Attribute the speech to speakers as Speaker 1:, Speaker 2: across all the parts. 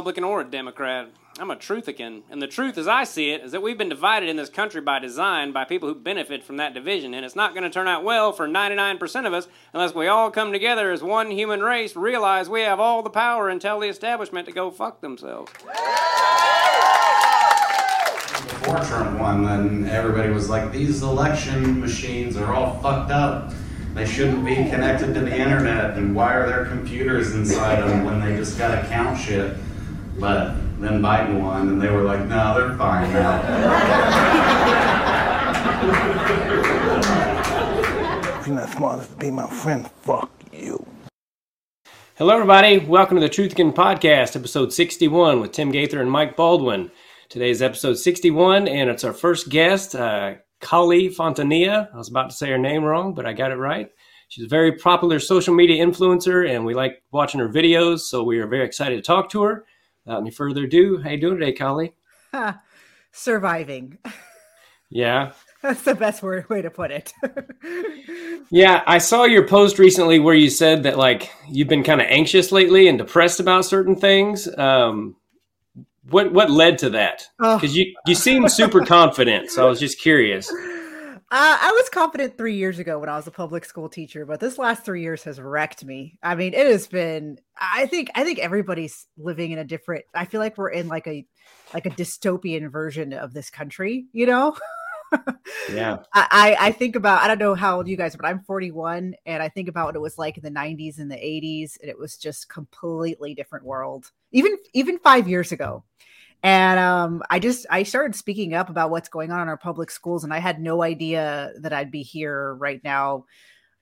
Speaker 1: Republican or a Democrat. I'm a truthican. And the truth, as I see it, is that we've been divided in this country by design by people who benefit from that division. And it's not going to turn out well for 99% of us unless we all come together as one human race, realize we have all the power, and tell the establishment to go fuck themselves.
Speaker 2: Before Trump won, then everybody was like, these election machines are all fucked up. They shouldn't be connected to the internet, and why are there computers inside them when they just gotta count shit? But then Biden won, and they were like, no, they're fine now.
Speaker 3: If you're not smart enough to be my friend, fuck you.
Speaker 1: Hello, everybody. Welcome to the Truthican Podcast, episode 61 with Tim Gaither and Mike Baldwin. Today's episode 61, and it's our first guest, uh, Kali Fontanilla. I was about to say her name wrong, but I got it right. She's a very popular social media influencer, and we like watching her videos, so we are very excited to talk to her. Without any further ado, how you doing today, Kali?
Speaker 4: Surviving.
Speaker 1: Yeah.
Speaker 4: That's the best word way to put it.
Speaker 1: yeah, I saw your post recently where you said that like you've been kind of anxious lately and depressed about certain things. Um, what what led to that? Because oh. you you seem super confident, so I was just curious.
Speaker 4: Uh, I was confident three years ago when I was a public school teacher, but this last three years has wrecked me. I mean, it has been. I think. I think everybody's living in a different. I feel like we're in like a, like a dystopian version of this country. You know.
Speaker 1: yeah.
Speaker 4: I I think about. I don't know how old you guys, are, but I'm 41, and I think about what it was like in the 90s and the 80s, and it was just completely different world. Even even five years ago and um, i just i started speaking up about what's going on in our public schools and i had no idea that i'd be here right now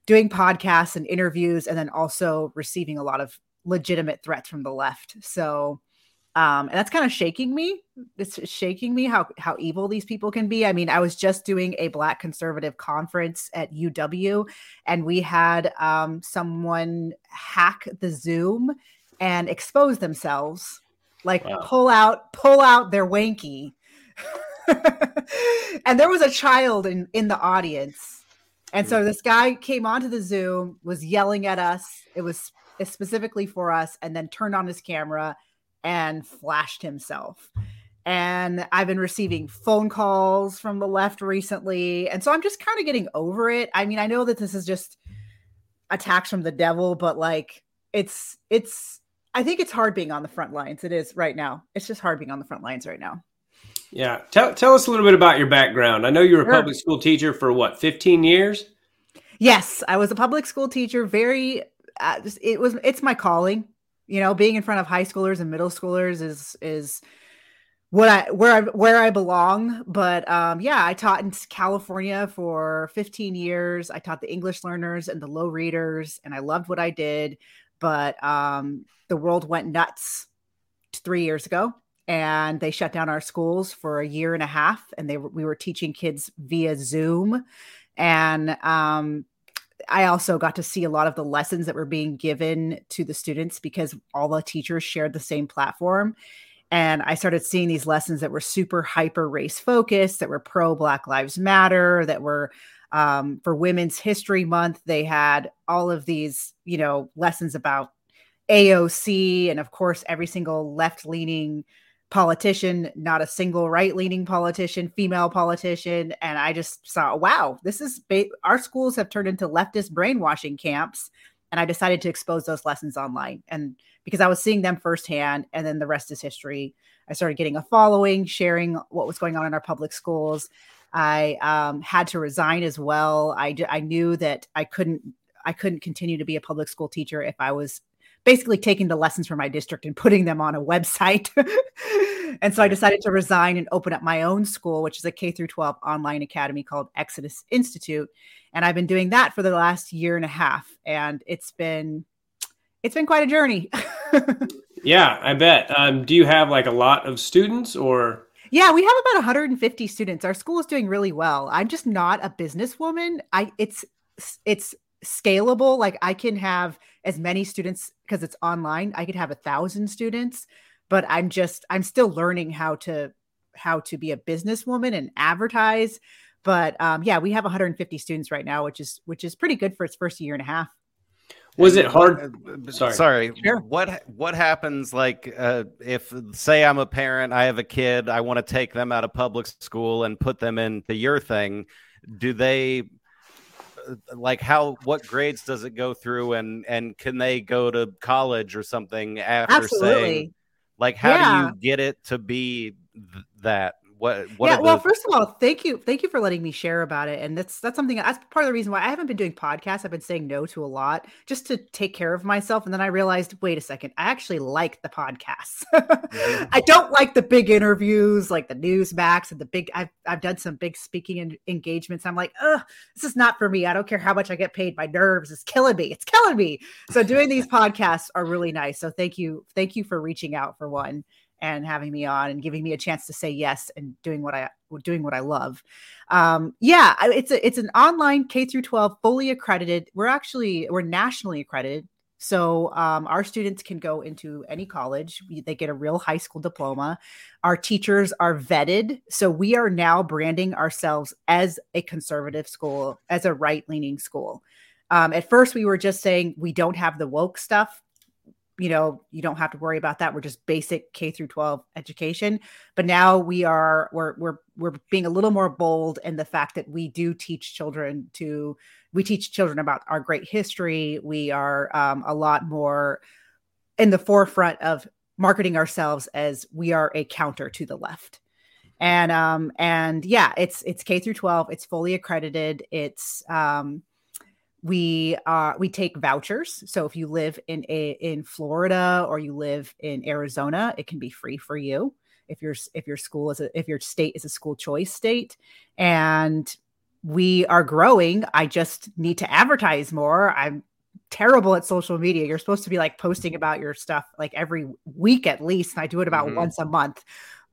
Speaker 4: doing podcasts and interviews and then also receiving a lot of legitimate threats from the left. So um, and that's kind of shaking me. It's shaking me how how evil these people can be. I mean i was just doing a black conservative conference at uw and we had um, someone hack the zoom and expose themselves like wow. pull out pull out their wanky. And there was a child in in the audience. And so hmm. this guy came onto the zoom was yelling at us. It was specifically for us and then turned on his camera and flashed himself. And i've been receiving phone calls from the left recently. And so i'm just kind of getting over it. I mean i know that this is just attacks from the devil but like it's it's I think it's hard being on the front lines. It is right now. It's just hard being on the front lines right now.
Speaker 1: Yeah. Tell, tell us a little bit about your background. I know you were a sure. public school teacher for what, 15 years?
Speaker 4: Yes, I was a public school teacher. Very, uh, it was, it's my calling. You know, being in front of high schoolers and middle schoolers is, is, what I where I where I belong. But um, yeah, I taught in California for 15 years. I taught the English learners and the low readers, and I loved what I did but um, the world went nuts three years ago and they shut down our schools for a year and a half and they we were teaching kids via zoom. And um, i also got to see a lot of the lessons that were being given to the students because all the teachers shared the same platform. And i started seeing these lessons that were super hyper race focused that were pro black lives matter that were um, for Women's History Month, they had all of these, you know, lessons about AOC and, of course, every single left leaning politician, not a single right leaning politician, female politician. And I just saw, wow, this is ba- our schools have turned into leftist brainwashing camps. And I decided to expose those lessons online. And because I was seeing them firsthand, and then the rest is history. I started getting a following, sharing what was going on in our public schools. I um, had to resign as well. I, I knew that I couldn't I couldn't continue to be a public school teacher if I was basically taking the lessons from my district and putting them on a website. and so I decided to resign and open up my own school, which is a K through 12 online academy called Exodus Institute. And I've been doing that for the last year and a half. And it's been it's been quite a journey.
Speaker 1: yeah, I bet. Um, do you have like a lot of students or
Speaker 4: yeah, we have about 150 students. Our school is doing really well. I'm just not a businesswoman. I it's it's scalable. Like I can have as many students because it's online. I could have a thousand students, but I'm just I'm still learning how to how to be a businesswoman and advertise. But um, yeah, we have 150 students right now, which is which is pretty good for its first year and a half.
Speaker 1: Was it hard? Sorry.
Speaker 5: Sorry.
Speaker 4: Sure.
Speaker 5: What what happens like uh, if say I'm a parent, I have a kid, I want to take them out of public school and put them into your thing. Do they uh, like how what grades does it go through and and can they go to college or something after
Speaker 4: Absolutely.
Speaker 5: saying like how
Speaker 4: Yeah.
Speaker 5: do you get it to be th- that what what
Speaker 4: yeah well first of all thank you thank you for letting me share about it and that's that's something that's part of the reason why i haven't been doing podcasts i've been saying no to a lot just to take care of myself and then i realized wait a second i actually like the podcasts. Mm-hmm. I don't like the big interviews like the newsmax and the big i've, I've done some big speaking en- engagements i'm like Ugh, this is not for me i don't care how much i get paid my nerves is killing me it's killing me. So doing these podcasts are really nice so thank you thank you for reaching out for one and having me on and giving me a chance to say yes and doing what I doing what I love. Um, yeah, it's a it's an online K through 12 fully accredited. We're actually we're nationally accredited. So um, our students can go into any college. They get a real high school diploma. Our teachers are vetted. So we are now branding ourselves as a conservative school, as a right leaning school. Um, at first, we were just saying we don't have the woke stuff you know you don't have to worry about that. We're just basic k through 12 education. But now we are we're we're we're being a little more bold in the fact that we do teach children to we teach children about our great history. We are um, a lot more in the forefront of marketing ourselves as we are a counter to the left. And um and yeah it's it's k through 12 it's fully accredited. It's um we uh we take vouchers. So if you live in a in florida or you live in arizona it can be free for you if your if your school is a if your state is a school choice state. And we are growing. I just need to advertise more. I'm terrible at social media. You're supposed to be like posting about your stuff like every week at least and i do it about
Speaker 5: Mhm.
Speaker 4: once a month.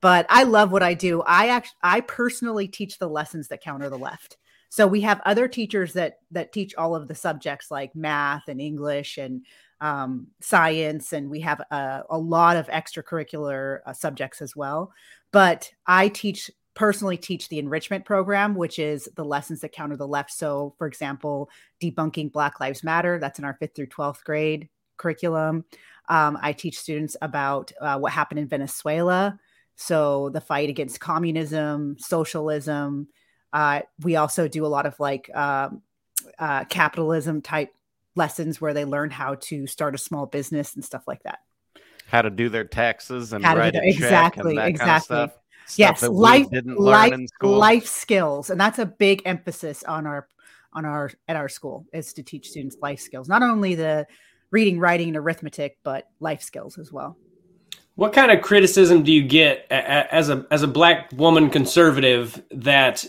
Speaker 4: But i love what i do. I actually i personally teach the lessons that counter the left so we have other teachers that that teach all of the subjects like math and english and um, science and we have a, a lot of extracurricular uh, subjects as well. But i teach personally teach the enrichment program which is the lessons that counter the left. So for example debunking black lives matter that's in our fifth through 12th grade curriculum. Um, i teach students about uh, what happened in venezuela. So the fight against communism socialism uh, we also do a lot of like um, uh, capitalism type lessons where they learn how to start a small business and stuff like that.
Speaker 5: how to do their taxes and
Speaker 4: How to do
Speaker 5: write a check
Speaker 4: exactly,
Speaker 5: and
Speaker 4: exactly.
Speaker 5: kind of stuff.
Speaker 4: Yes, life, life, life skills, and that's a big emphasis on our on our at our school is to teach students life skills, not only the reading, writing, and arithmetic, but life skills as well.
Speaker 1: What kind of criticism do you get as a as a black woman conservative that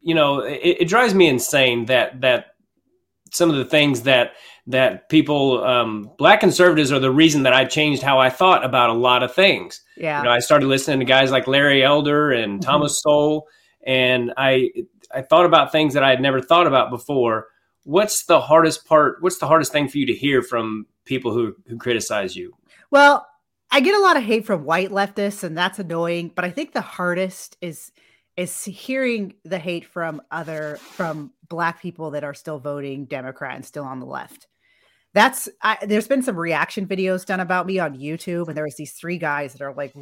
Speaker 1: you know it, it drives me insane that that some of the things that that people um, black conservatives are the reason that I changed how I thought about a lot of things.
Speaker 4: Yeah,
Speaker 1: You know, I started listening to guys like Larry Elder and
Speaker 4: Mhm.
Speaker 1: Thomas Sowell, and I I thought about things that I had never thought about before. What's the hardest part? What's the hardest thing for you to hear from people who who criticize you?
Speaker 4: Well, I get a lot of hate from white leftists, and that's annoying. But I think the hardest is is hearing the hate from other from black people that are still voting Democrat and still on the left. That's I, there's been some reaction videos done about me on YouTube, and there was these three guys that are like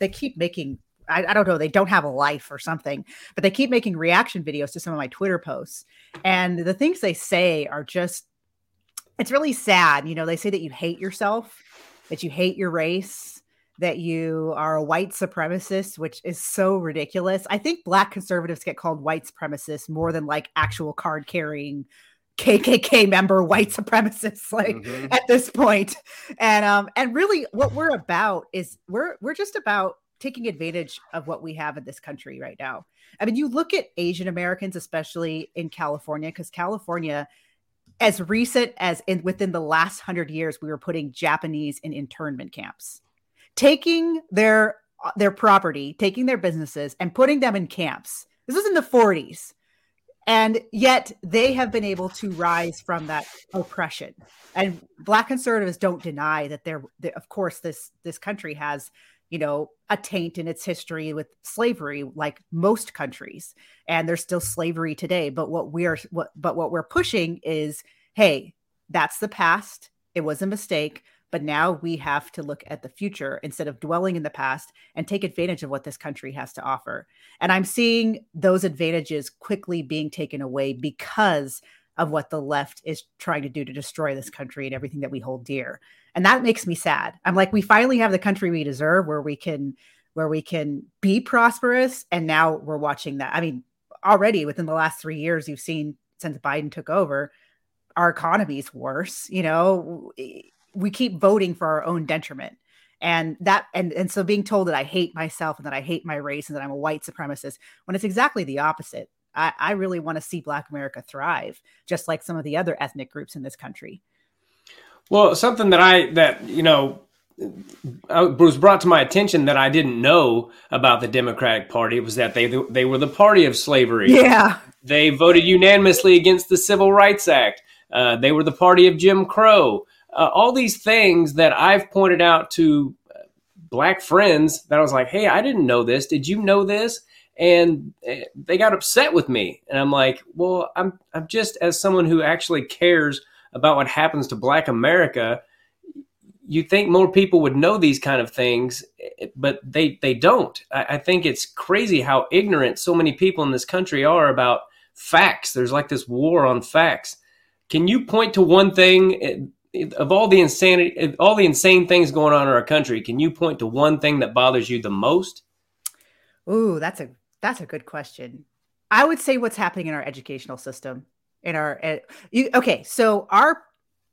Speaker 4: they keep making. I, I don't know. They don't have a life or something, but they keep making reaction videos to some of my Twitter posts, and the things they say are just. It's really sad. You know, they say that you hate yourself, that you hate your race, that you are a white supremacist, which is so ridiculous. I think black conservatives get called white supremacists more than like actual card carrying KKK member white supremacists like
Speaker 5: Mhm.
Speaker 4: at this point. And um and really what we're about is we're we're just about taking advantage of what we have in this country right now. I mean, you look at Asian Americans especially in California cuz California as recent as in within the last 100 years we were putting Japanese in internment camps taking their uh, their property, taking their businesses and putting them in camps. This was in the 40s. And yet they have been able to rise from that oppression. And black conservatives don't deny that they're that of course this this country has you know a taint in its history with slavery like most countries and there's still slavery today but what we're what but what we're pushing is hey that's the past. It was a mistake. But now we have to look at the future instead of dwelling in the past and take advantage of what this country has to offer. And I'm seeing those advantages quickly being taken away because of what the left is trying to do to destroy this country and everything that we hold dear. And that makes me sad. I'm like, we finally have the country we deserve where we can where we can be prosperous. And now we're watching that. I mean, already within the last three years, you've seen since Biden took over, our economy is worse. You know, we keep voting for our own detriment and that and and so being told that i hate myself and that i hate my race and that i'm a white supremacist when it's exactly the opposite i, I really want to see black america thrive just like some of the other ethnic groups in this country
Speaker 1: well something that i that you know was brought to my attention that I didn't know about the Democratic Party was that they they were the party of slavery.
Speaker 4: Yeah,
Speaker 1: they voted unanimously against the Civil Rights Act. Uh, they were the party of Jim Crow uh, all these things that I've pointed out to uh, black friends that I was like, hey, I didn't know this. Did you know this? And uh, they got upset with me. And I'm like, well, I'm, I'm just as someone who actually cares about what happens to black America. You think more people would know these kind of things, but they, they don't. I, I think it's crazy how ignorant so many people in this country are about facts. There's like this war on facts. Can you point to one thing eh, of all the insanity, eh, all the insane things going on in our country, can you point to one thing that bothers you the most?
Speaker 4: Ooh, that's a that's a good question. I would say what's happening in our educational system. In our uh, you, okay, so our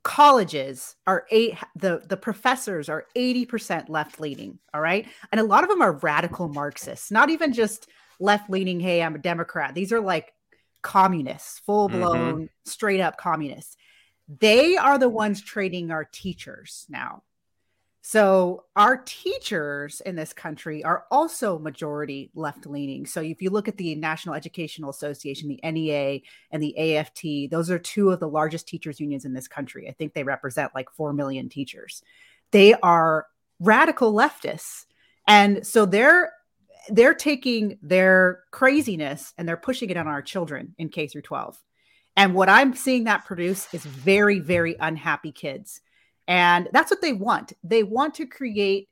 Speaker 4: colleges are eight the the professors are 80% left leaning all right and a lot of them are radical marxists not even just left leaning hey i'm a democrat these are like communists full blown mm-hmm. straight up communists they are the ones training our teachers now. So our teachers in this country are also majority left leaning. So if you look at the National Educational Association, the NEA and the AFT, those are two of the largest teachers unions in this country. I think they represent like 4 million teachers. They are radical leftists. And so they're they're taking their craziness and they're pushing it on our children in K through 12. And what I'm seeing that produce is very, very unhappy kids. And that's what they want. They want to create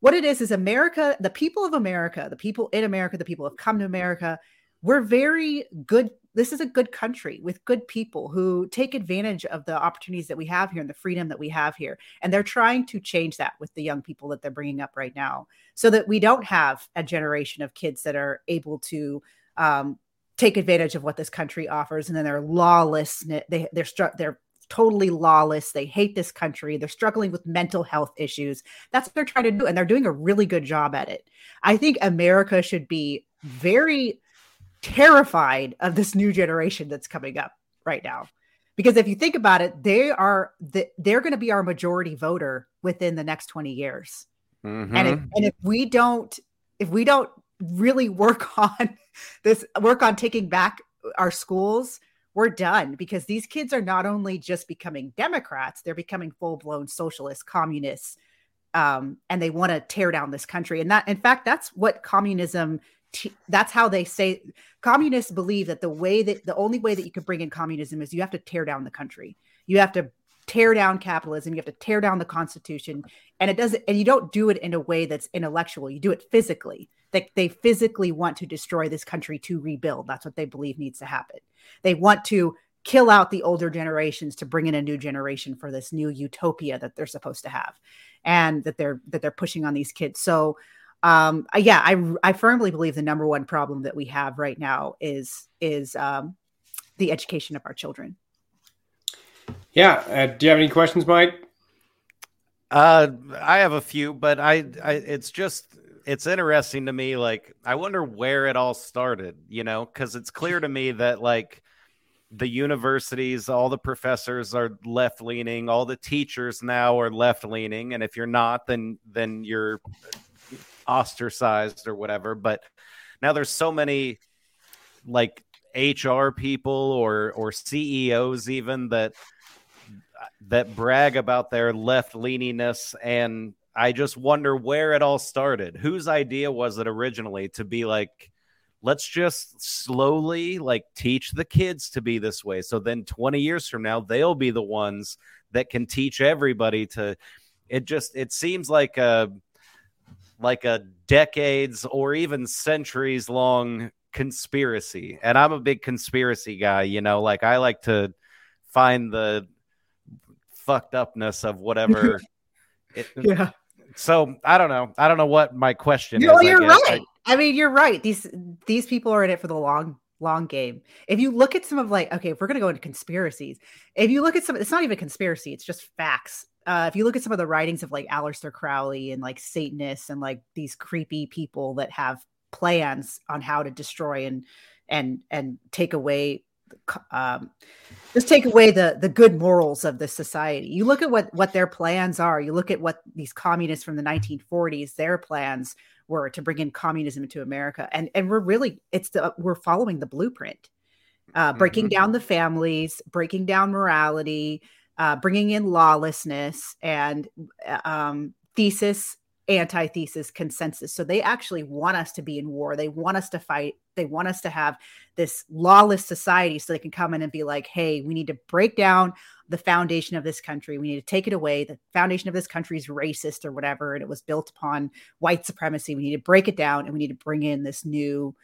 Speaker 4: what it is is America, the people of America, the people in America, the people have come to America. We're very good. This is a good country with good people who take advantage of the opportunities that we have here and the freedom that we have here. And they're trying to change that with the young people that they're bringing up right now so that we don't have a generation of kids that are able to um, take advantage of what this country offers and then they're lawless they they're they're totally lawless they hate this country they're struggling with mental health issues that's what they're trying to do and they're doing a really good job at it. I think america should be very terrified of this new generation that's coming up right now. Because if you think about it they are the, they're going to be our majority voter within the next 20 years. Mm-hmm. and if, and if we don't if we don't really work on this work on taking back our schools we're done because these kids are not only just becoming democrats they're becoming full-blown socialists communists um, and they want to tear down this country. And that in fact that's what communism that's how they say communists believe that the way that the only way that you can bring in communism is you have to tear down the country. You have to tear down capitalism you have to tear down the constitution and it doesn't and you don't do it in a way that's intellectual you do it physically that they physically want to destroy this country to rebuild that's what they believe needs to happen they want to kill out the older generations to bring in a new generation for this new utopia that they're supposed to have and that they're that they're pushing on these kids so um yeah i i firmly believe the number one problem that we have right now is is um the education of our children
Speaker 1: yeah. Uh, do you have any questions, Mike?
Speaker 5: Uh, I have a few, but I, I, it's just, it's interesting to me. Like, I wonder where it all started, you know, because it's clear to me that, like, the universities, all the professors are left leaning, all the teachers now are left leaning. And if you're not, then, then you're ostracized or whatever. But now there's so many, like, HR people or, or CEOs even that, that brag about their left leaniness and I just wonder where it all started. Whose idea was it originally to be like let's just slowly like teach the kids to be this way. So then 20 years from now, they'll be the ones that can teach everybody to. It just it seems like a like a decades or even centuries long conspiracy. And I'm a big conspiracy guy, you know, like I like to find the fucked upness of whatever. it,
Speaker 4: Yeah.
Speaker 5: So I don't know. I don't know what my question
Speaker 4: No,
Speaker 5: is. I
Speaker 4: you're
Speaker 5: guess.
Speaker 4: right. I mean, you're right. These these people are in it for the long long game. If you look at some of like, okay, if we're gonna go into conspiracies, if you look at some, it's not even conspiracy, it's just facts. Uh, if you look at some of the writings of like Aleister Crowley and like Satanists and like these creepy people that have plans on how to destroy and and and take away um, just take away the the good morals of the society. You look at what what their plans are. You look at what these communists from the 1940s their plans were to bring in communism into America, and and we're really it's the we're following the blueprint, uh, breaking
Speaker 5: Mhm.
Speaker 4: down the families, breaking down morality, uh, bringing in lawlessness, and uh, um, thesis antithesis consensus so they actually want us to be in war they want us to fight they want us to have this lawless society so they can come in and be like hey we need to break down the foundation of this country. We need to take it away. The foundation of this country is racist or whatever and it was built upon white supremacy. We need to break it down and we need to bring in this new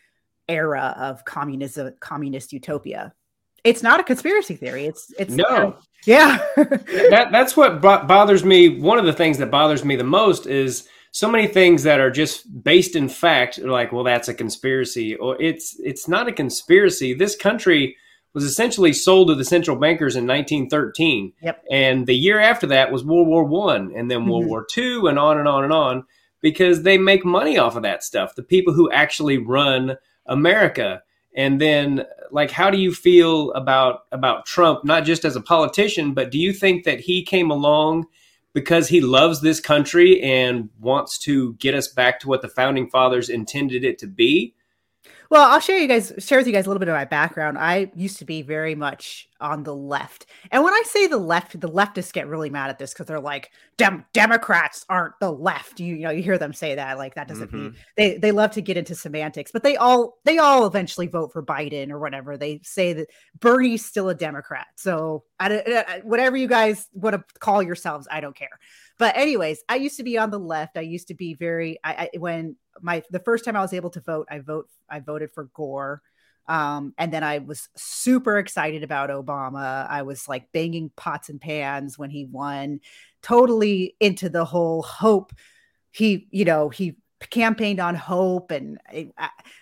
Speaker 4: era of communism communist utopia. It's not a conspiracy theory. It's it's
Speaker 1: No.
Speaker 4: yeah.
Speaker 1: That that's what bo- bothers me. One of the things that bothers me the most is so many things that are just based in fact. are Like, well, that's a conspiracy, or it's it's not a conspiracy. This country was essentially sold to the central bankers in 1913.
Speaker 4: Yep.
Speaker 1: And the year after that was World War One, and then World
Speaker 4: Mhm.
Speaker 1: War Two, and on and on and on, because they make money off of that stuff. The people who actually run America. And then, like, how do you feel about about Trump? Not just as a politician, but do you think that he came along because he loves this country and wants to get us back to what the founding fathers intended it to be?
Speaker 4: Well, I'll share you guys share with you guys a little bit of my background. I used to be very much on the left. And when I say the left, the leftists get really mad at this because they're like, Dem- Democrats aren't the left. You, you know, you hear them say that. Like that doesn't mean mm-hmm. they they love to get into semantics, but they all they all eventually vote for Biden or whatever. They say that Bernie's still a Democrat. So I, I- whatever you guys want to call yourselves, I don't care. But anyways, I used to be on the left. I used to be very I, I when my the first time I was able to vote, I vote I voted for Gore. Um, and then I was super excited about Obama. I was like banging pots and pans when he won, totally into the whole hope. He, you know, he campaigned on hope and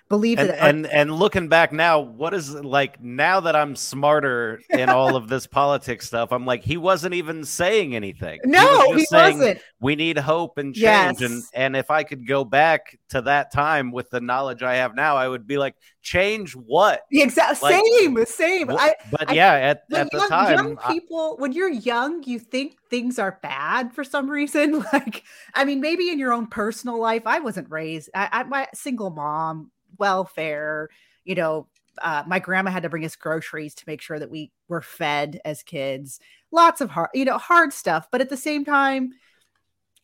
Speaker 4: believe
Speaker 5: and,
Speaker 4: that
Speaker 5: and and looking back now, what is like now that I'm smarter in all of this politics stuff? I'm like, he wasn't even saying anything.
Speaker 4: no,
Speaker 5: was
Speaker 4: he
Speaker 5: saying,
Speaker 4: wasn't.
Speaker 5: We need hope and change.
Speaker 4: Yes.
Speaker 5: And and if I could go back to that time with the knowledge I have now, I would be like, change what?
Speaker 4: Exactly.
Speaker 5: like,
Speaker 4: same, same. I,
Speaker 5: but
Speaker 4: I-
Speaker 5: yeah, at, at the
Speaker 4: young,
Speaker 5: time,
Speaker 4: young
Speaker 5: I-
Speaker 4: people, when you're young, you think things are bad for some reason. Like, I mean, maybe in your own personal life, I wasn't raised. I, I my single mom, welfare. You know, uh, my grandma had to bring us groceries to make sure that we were fed as kids. Lots of hard, you know, hard stuff. But at the same time,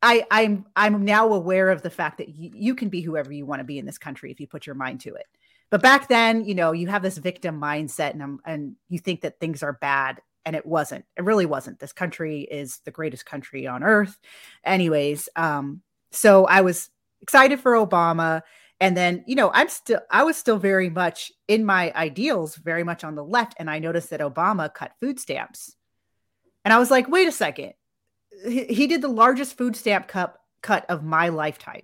Speaker 4: I, I'm I'm now aware of the fact that y- you can be whoever you want to be in this country if you put your mind to it. But back then, you know, you have this victim mindset, and and you think that things are bad, and it wasn't. It really wasn't. This country is the greatest country on earth. Anyways, um, so I was excited for Obama, and then you know, I'm still I was still very much in my ideals, very much on the left, and I noticed that Obama cut food stamps, and I was like, wait a second, he, he did the largest food stamp cut cut of my lifetime,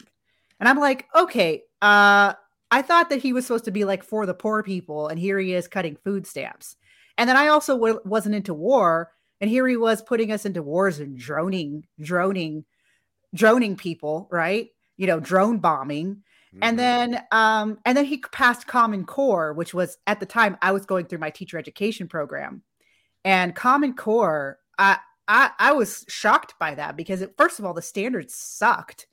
Speaker 4: and I'm like, okay, uh I thought that he was supposed to be like for the poor people, and here he is cutting food stamps. And then I also w- wasn't into war, and here he was putting us into wars and droning, droning, droning people, right? You know, drone bombing. And
Speaker 5: Mhm.
Speaker 4: then, um, and then he passed Common Core, which was at the time I was going through my teacher education program, and Common Core, I I, I was shocked by that because it, first of all, the standards sucked,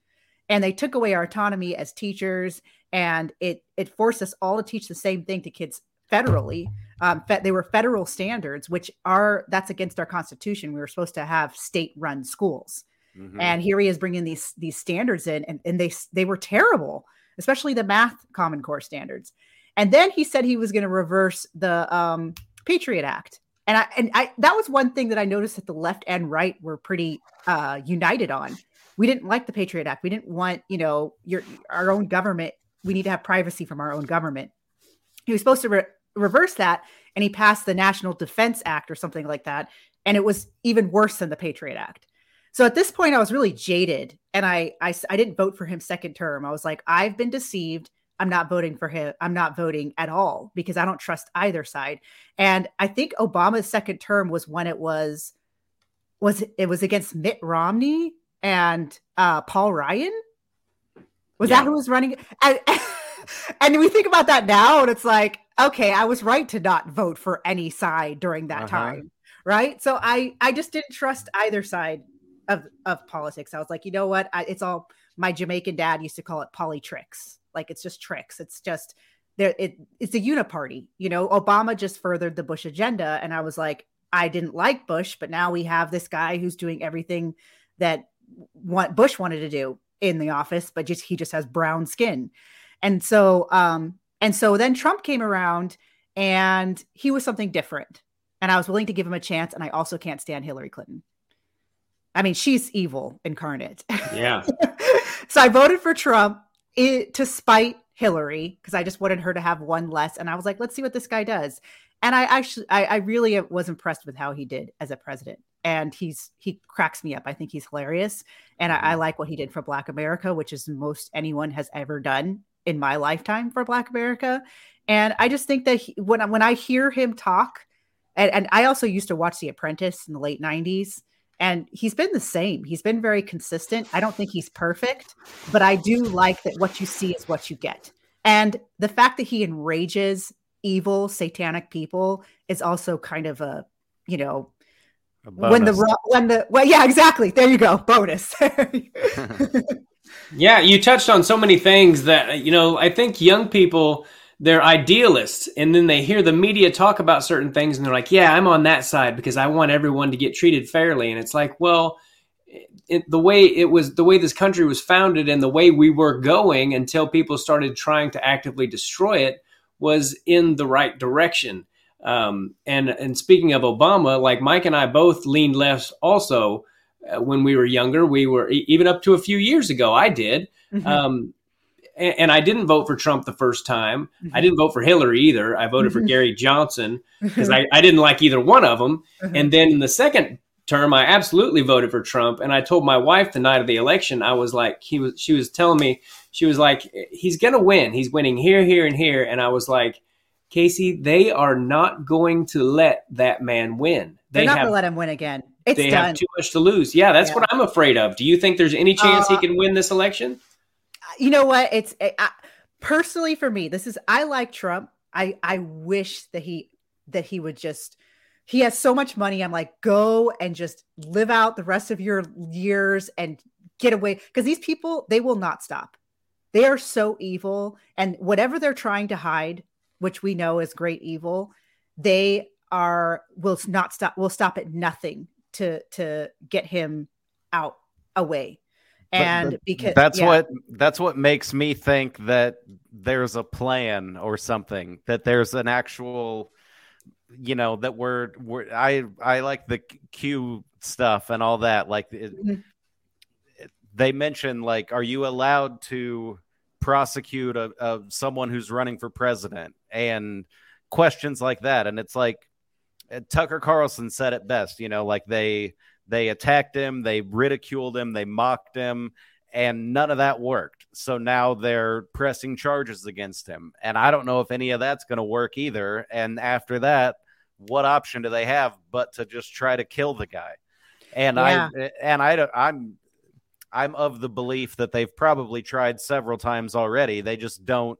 Speaker 4: and they took away our autonomy as teachers and it it forced us all to teach the same thing to kids federally. Um fe- they were federal standards which are that's against our constitution. We were supposed to have state run schools.
Speaker 5: Mhm.
Speaker 4: and here he is bringing these these standards in and, and they they were terrible especially the math common core standards And then he said he was going to reverse the um, Patriot Act. And I and I that was one thing that I noticed that the left and right were pretty uh, united on. We didn't like the Patriot Act. We didn't want, you know, your our own government. We need to have privacy from our own government. He was supposed to re- reverse that, and he passed the National Defense Act or something like that, and it was even worse than the Patriot Act. So at this point, I was really jaded, and I, I I didn't vote for him second term. I was like, I've been deceived. I'm not voting for him. I'm not voting at all because I don't trust either side. And I think Obama's second term was when it was was it was against Mitt Romney and uh, Paul Ryan. Was
Speaker 1: Yeah.
Speaker 4: that who was running? And, and we think about that now, and it's like, okay, I was right to not vote for any side during that
Speaker 5: Uh-huh.
Speaker 4: time, right? So I I just didn't trust either side of of politics. I was like, you know what? I, it's all my Jamaican dad used to call it poly tricks. Like it's just tricks. It's just there. It it's a uniparty. You know, Obama just furthered the Bush agenda, and I was like, I didn't like Bush, but now we have this guy who's doing everything that what Bush wanted to do in the office, but just he just has brown skin, and so um and so then Trump came around, and he was something different, and I was willing to give him a chance, and I also can't stand Hillary Clinton. I mean, she's evil incarnate.
Speaker 1: Yeah.
Speaker 4: so I voted for Trump it, to spite Hillary because I just wanted her to have one less. And I was like, let's see what this guy does. And I actually, I, I really was impressed with how he did as a president. And he's he cracks me up. I think he's hilarious, and I, I mm-hmm. like what he did for Black America, which is most anyone has ever done in my lifetime for Black America. And I just think that he, when I- when I hear him talk, and, and I also used to watch The Apprentice in the late '90s, and he's been the same. He's been very consistent. I don't think he's perfect, but I do like that what you see is what you get. And the fact that he enrages evil, satanic people is also kind of a, you know,
Speaker 5: A
Speaker 4: when the when the well, yeah, exactly. There you go, bonus.
Speaker 1: Yeah, you touched on so many things that you know. I think young people they're idealists, and then they hear the media talk about certain things, and they're like, "Yeah, I'm on that side because I want everyone to get treated fairly." And it's like, well, it, the way it was, the way this country was founded, and the way we were going until people started trying to actively destroy it was in the right direction. Um, and and speaking of Obama, like Mike and I both leaned left also uh, when we were younger. We were even up to a few years ago. I did,
Speaker 4: Mhm.
Speaker 1: um, and, and I didn't vote for Trump the first time.
Speaker 4: Mhm.
Speaker 1: I didn't vote for Hillary either. I voted for
Speaker 4: Mhm.
Speaker 1: Gary Johnson because I, I didn't like either one of them.
Speaker 4: Mhm.
Speaker 1: And then in the second term, I absolutely voted for Trump. And I told my wife the night of the election, I was like, he was, she was telling me, she was like, he's gonna win. He's winning here, here, and here. And I was like, Casey, they are not going to let that man win.
Speaker 4: They're not gonna let him win again. It's
Speaker 1: they
Speaker 4: done.
Speaker 1: have too much to lose. Yeah, that's
Speaker 4: Yeah.
Speaker 1: what I'm afraid of. Do you think there's any chance
Speaker 4: Uh,
Speaker 1: he can win this election?
Speaker 4: You know what? It's I, personally for me this is i like trump. I i wish that he that he would just he has so much money. I'm like go and just live out the rest of your years and get away because these people they will not stop. They are so evil and whatever they're trying to hide which we know is great evil they are will not stop will stop at nothing to to get him out away and
Speaker 5: but
Speaker 4: because
Speaker 5: that's
Speaker 4: yeah.
Speaker 5: what that's what makes me think that there's a plan or something that there's an actual you know that we're we're i i like the q stuff and all that like it,
Speaker 4: Mhm.
Speaker 5: they mention like are you allowed to prosecute a, a someone who's running for president and questions like that and it's like uh, tucker carlson said it best you know like they they attacked him they ridiculed him they mocked him and none of that worked. So now they're pressing charges against him. And i don't know if any of that's going to work either. And after that what option do they have but to just try to kill the guy? And
Speaker 4: Yeah.
Speaker 5: i and i don't- i'm i'm of the belief that they've probably tried several times already. They just don't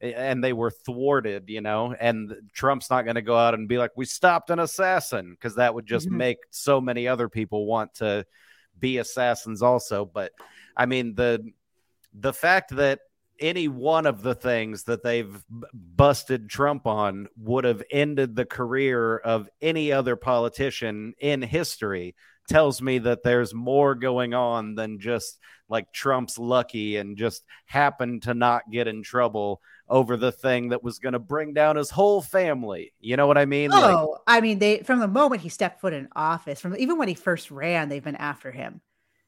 Speaker 5: and they were thwarted you know and trump's not going to go out and be like we stopped an assassin because that would just
Speaker 4: Mhm.
Speaker 5: make so many other people want to be assassins also but i mean the the fact that any one of the things that they've busted Trump on would have ended the career of any other politician in history tells me that there's more going on than just like Trump's lucky and just happened to not get in trouble over the thing that was going to bring down his whole family. You know what I mean?
Speaker 4: Oh, like, I mean, they from the moment he stepped foot in office, from even when he first ran, they've been after him.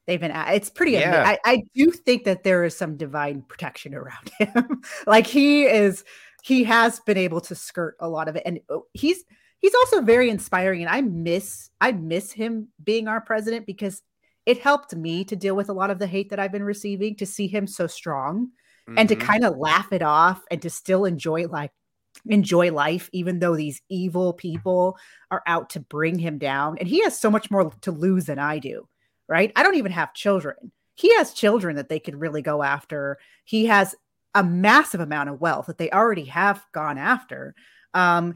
Speaker 4: They've been. It's pretty. Yeah. I, I do think that there is some divine protection around him. like he is, he has been able to skirt a lot of it, and oh, he's he's also very inspiring. And I miss I miss him being our president because it helped me to deal with a lot of the hate that I've been receiving. To see him so strong mm-hmm. and to mm-hmm. kind of laugh it off and to still enjoy like enjoy life even though these evil people are out to bring him down. And he has so much more to lose than I do right? I don't even have children. He has children that they could really go after. He has a massive amount of wealth that they already have gone after. Um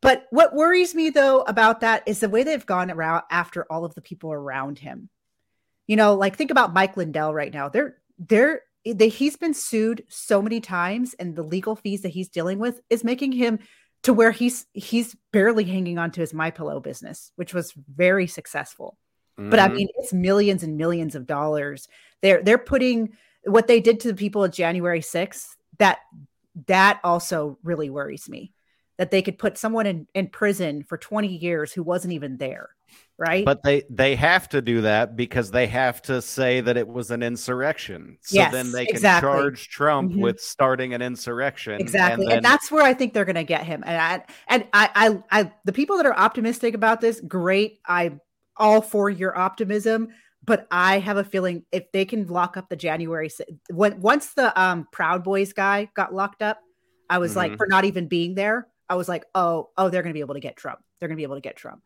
Speaker 4: but what worries me though about that is the way they've gone around after all of the people around him. You know like think about Mike Lindell right now. They're they're they, he's been sued so many times and the legal fees that he's dealing with is making him to where he's he's barely hanging on to his my pillow business which was very successful mm-hmm. but i mm-hmm. mean it's millions and millions of dollars they're they're putting what they did to the people of january 6th that that also really worries me that they could put someone in, in prison for 20 years who wasn't even there right
Speaker 5: but they they have to do that because they have to say that it was an insurrection so
Speaker 4: yes,
Speaker 5: then they can
Speaker 4: exactly.
Speaker 5: charge trump mm-hmm. with starting an insurrection
Speaker 4: exactly
Speaker 5: and, then...
Speaker 4: and, that's where i think they're going to get him and I, and I, I i the people that are optimistic about this great I'm all for your optimism but i have a feeling if they can lock up the january when once the um proud boys guy got locked up i was mm-hmm. like for not even being there i was like oh oh they're going to be able to get trump they're going to be able to get trump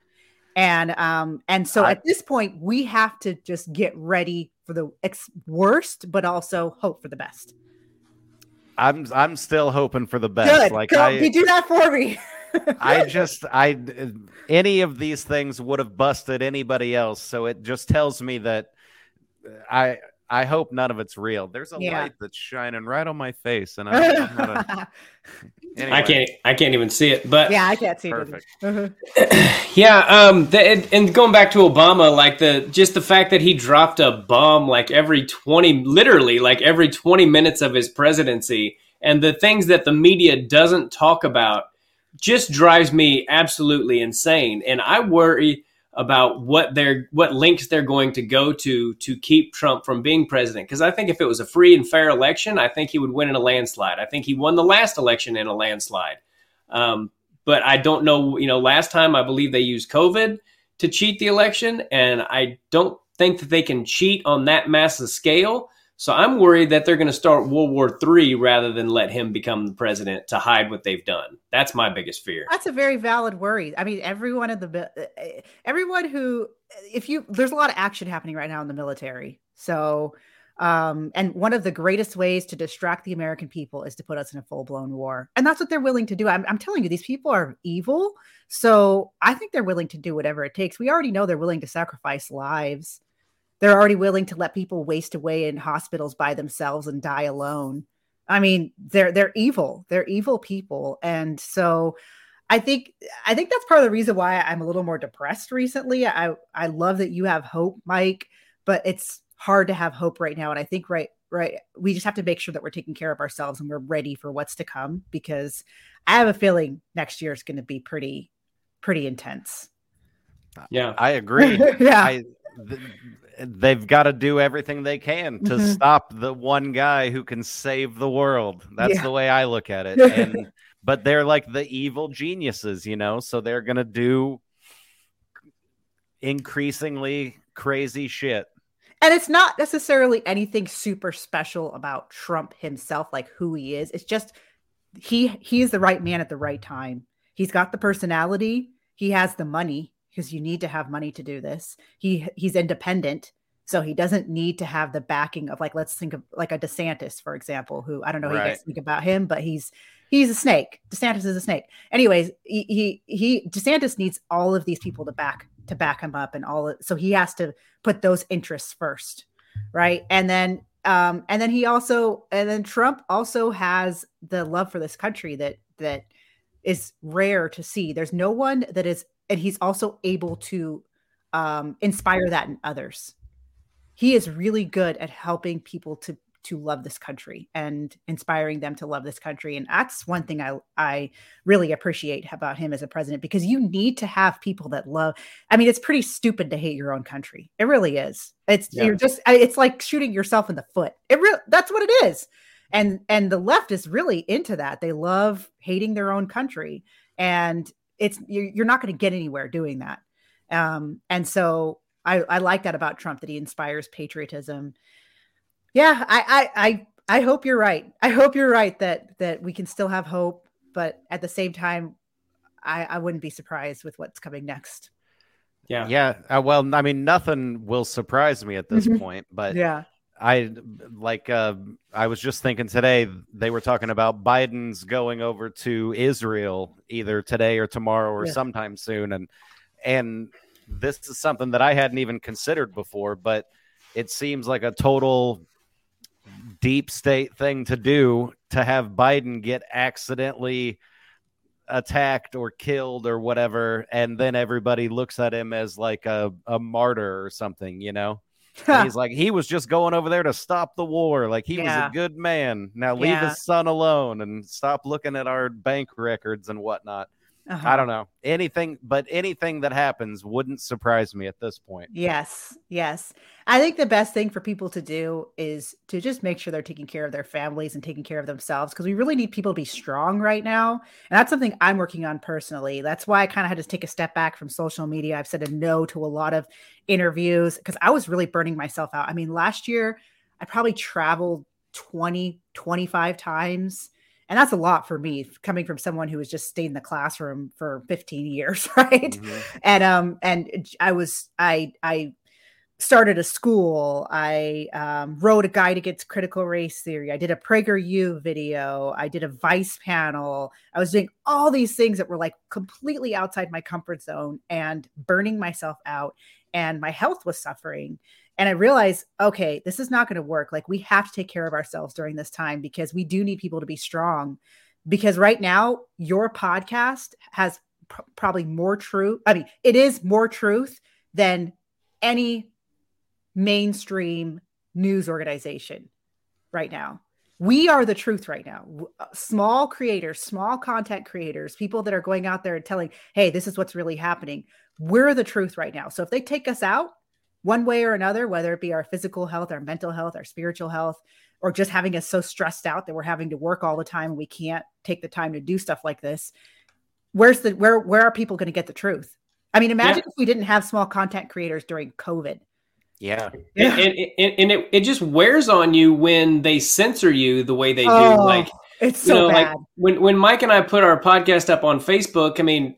Speaker 4: and um and so I, at this point we have to just get ready for the ex- worst but also hope for the best
Speaker 5: i'm i'm still hoping for the best Good.
Speaker 4: like Go, I, you do that for me
Speaker 5: i just i any of these things would have busted anybody else so it just tells me that i I hope none of it's real. There's a yeah. light that's shining right on my face, and I, am gonna.
Speaker 1: Anyway. I can't. I can't even see it. But
Speaker 4: yeah, I can't see
Speaker 5: perfect.
Speaker 4: it.
Speaker 1: yeah. Um. The, and, and going back to Obama, like the just the fact that he dropped a bomb like every twenty, literally like every twenty minutes of his presidency, and the things that the media doesn't talk about just drives me absolutely insane. And I worry about what they're what links they're going to go to to keep Trump from being president. Because I think if it was a free and fair election, I think he would win in a landslide. I think he won the last election in a landslide. Um, but I don't know. You know, last time I believe they used COVID to cheat the election, and I don't think that they can cheat on that massive scale. So I'm worried that they're going to start World War III rather than let him become the president to hide what they've done. That's my biggest fear.
Speaker 4: That's a very valid worry. I mean, everyone in the everyone who if you there's a lot of action happening right now in the military. So um, and one of the greatest ways to distract the American people is to put us in a full blown war. And that's what they're willing to do. I'm, I'm, telling you, these people are evil. So I think they're willing to do whatever it takes. We already know they're willing to sacrifice lives they're already willing to let people waste away in hospitals by themselves and die alone. I mean, they're they're evil. They're evil people. And so I think I think that's part of the reason why I'm a little more depressed recently. I I love that you have hope, Mike, but it's hard to have hope right now and I think right right we just have to make sure that we're taking care of ourselves and we're ready for what's to come because I have a feeling next year is going to be pretty pretty intense.
Speaker 1: Yeah.
Speaker 5: I agree.
Speaker 4: yeah.
Speaker 5: I, they've got to do everything they can to mm-hmm. stop the one guy who can save the world. That's yeah. the way I look at it. And but they're like the evil geniuses, you know, so they're going to do increasingly crazy shit.
Speaker 4: And it's not necessarily anything super special about Trump himself like who he is. It's just he he is the right man at the right time. He's got the personality, he has the money, because you need to have money to do this. He he's independent, so he doesn't need to have the backing of like let's think of like a DeSantis, for example, who I don't know right. you guys think about him, but he's he's a snake. DeSantis is a snake. Anyways, he, he he DeSantis needs all of these people to back to back him up and all of, so he has to put those interests first, right? And then um and then he also and then Trump also has the love for this country that that is rare to see. There's no one that is and he's also able to um, inspire that in others. He is really good at helping people to to love this country and inspiring them to love this country. And that's one thing I I really appreciate about him as a president because you need to have people that love. I mean, it's pretty stupid to hate your own country. It really is. It's
Speaker 1: Yeah.
Speaker 4: you're just it's like shooting yourself in the foot. It really that's what it is. And and the left is really into that. They love hating their own country, and it's you're, you're not going to get anywhere doing that. Um, and so I, I like that about Trump that he inspires patriotism. Yeah, I, I I I hope you're right. I hope you're right that that we can still have hope, but at the same time, I, I wouldn't be surprised with what's coming next.
Speaker 1: Yeah.
Speaker 5: Yeah. Uh, well, I mean, nothing will surprise me at this
Speaker 4: Mhm.
Speaker 5: point, but
Speaker 4: Yeah.
Speaker 5: I like uh I was just thinking today they were talking about Biden's going over to Israel either today or tomorrow or
Speaker 4: Yeah.
Speaker 5: sometime soon. And and this is something that I hadn't even considered before but it seems like a total deep state thing to do to have Biden get accidentally attacked or killed or whatever. And then everybody looks at him as like a, a martyr or something you know he's like, he was just going over there to stop the war. Like he
Speaker 4: Yeah.
Speaker 5: was a good man. Now leave
Speaker 4: Yeah.
Speaker 5: his son alone and stop looking at our bank records and whatnot.
Speaker 4: Uh-huh.
Speaker 5: I don't know anything, but anything that happens wouldn't surprise me at this point.
Speaker 4: Yes, yes. I think the best thing for people to do is to just make sure they're taking care of their families and taking care of themselves because we really need people to be strong right now. And that's something I'm working on personally. That's why I kind of had to take a step back from social media. I've said a no to a lot of interviews because I was really burning myself out. I mean, last year I probably traveled 20, 25 times. And that's a lot for me coming from someone who has just stayed in the classroom for 15 years, right?
Speaker 5: Mhm.
Speaker 4: and um and i was i i started a school. I um, wrote a guide against critical race theory. I did a PragerU video. I did a vice panel. I was doing all these things that were like completely outside my comfort zone and burning myself out. And my health was suffering and i realized okay this is not going to work like we have to take care of ourselves during this time because we do need people to be strong because right now your podcast has pr- probably more truth. I mean, it is more truth than any mainstream news organization right now. We are the truth right now. Uh, Small creators, small content creators, people that are going out there and telling, hey, this is what's really happening. We're the truth right now. So if they take us out one way or another, whether it be our physical health, our mental health, our spiritual health, or just having us so stressed out that we're having to work all the time and we can't take the time to do stuff like this, where's the where where are people going to get the truth? I mean, imagine if we didn't have small content creators during COVID.
Speaker 5: Yeah.
Speaker 1: And, and, and, and it, it just wears on you when they censor you the way they do.
Speaker 4: Oh,
Speaker 1: Like,
Speaker 4: It's
Speaker 1: you
Speaker 4: so
Speaker 1: know,
Speaker 4: bad.
Speaker 1: like when when Mike and I put our podcast up on Facebook, I mean,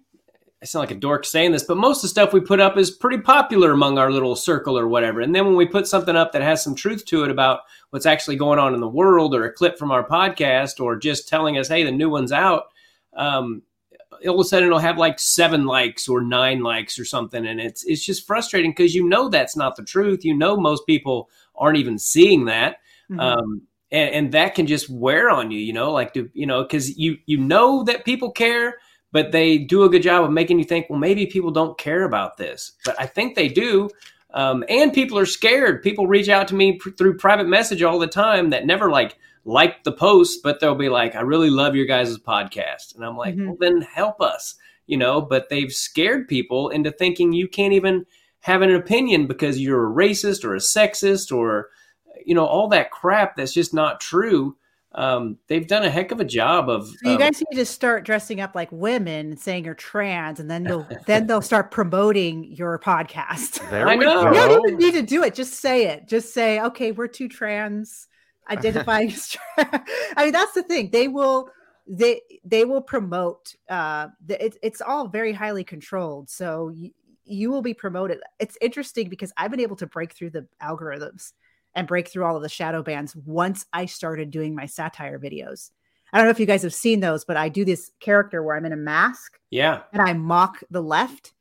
Speaker 1: I sound like a dork saying this, but most of the stuff we put up is pretty popular among our little circle or whatever. And then when we put something up that has some truth to it about what's actually going on in the world, or a clip from our podcast, or just telling us, "Hey, the new one's out," um, all of a sudden it'll have like seven likes or nine likes or something, and it's it's just frustrating because you know that's not the truth. You know most people aren't even seeing that
Speaker 4: Mhm.
Speaker 1: um, and, and that can just wear on you, you know, like do you know because you you know that people care, but they do a good job of making you think, well, maybe people don't care about this, but I think they do. Um, and people are scared. People reach out to me pr- through private message all the time that never like like the post, but they'll be like, "I really love your guys' podcast," and I'm like,
Speaker 4: Mhm.
Speaker 1: "Well, then help us," you know. But they've scared people into thinking you can't even have an opinion because you're a racist or a sexist or you know all that crap that's just not true um, they've done a heck of a job of
Speaker 4: So you
Speaker 1: um,
Speaker 4: guys need to start dressing up like women and saying you're trans, and then they'll then they'll start promoting your podcast.
Speaker 5: There
Speaker 1: I
Speaker 5: we
Speaker 1: know.
Speaker 5: go.
Speaker 4: You don't even need to do it. Just say it. Just say, okay, we're two trans identifying as trans. I mean, that's the thing. They will they they will promote uh the, it, it's all very highly controlled. So you, you will be promoted. It's interesting because I've been able to break through the algorithms and break through all of the shadow bans once I started doing my satire videos. I don't know if you guys have seen those, but I do this character where I'm in a mask
Speaker 1: yeah
Speaker 4: and I mock the left,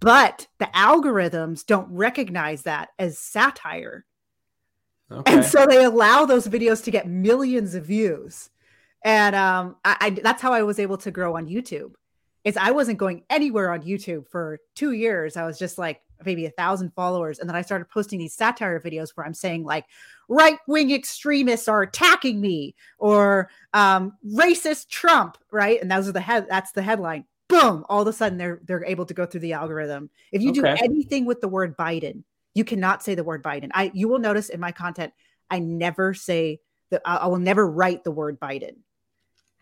Speaker 4: but the algorithms don't recognize that as satire.
Speaker 1: okay
Speaker 4: And so they allow those videos to get millions of views. And um, I, I that's how I was able to grow on YouTube. Is I wasn't going anywhere on YouTube for two years. I was just like maybe a thousand followers. And then I started posting these satire videos where I'm saying like right wing extremists are attacking me or um, racist Trump, right? And those are the head. That's the headline. Boom! All of a sudden, they're they're able to go through the algorithm. If you do anything with the word Biden, you cannot say the word Biden. I you will notice in my content, I never say that. I I will never write the word Biden.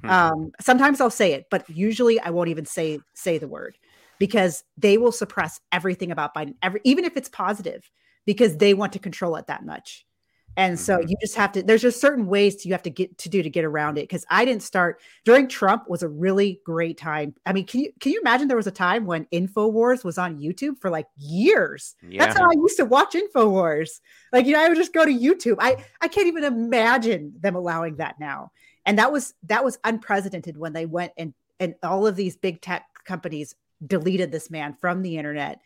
Speaker 5: Hmm.
Speaker 4: Um, sometimes I'll say it, but usually I won't even say say the word because they will suppress everything about Biden, every even if it's positive, because they want to control it that much. And so
Speaker 5: Mhm.
Speaker 4: you just have to. There's just certain ways you have to get to do to get around it. Because I didn't start during Trump was a really great time. I mean, can you can you imagine there was a time when Infowars was on YouTube for like years? That's how I used to watch Infowars. Like you know, I would just go to YouTube. I I can't even imagine them allowing that now. And that was that was unprecedented when they went and and all of these big tech companies deleted this man from the internet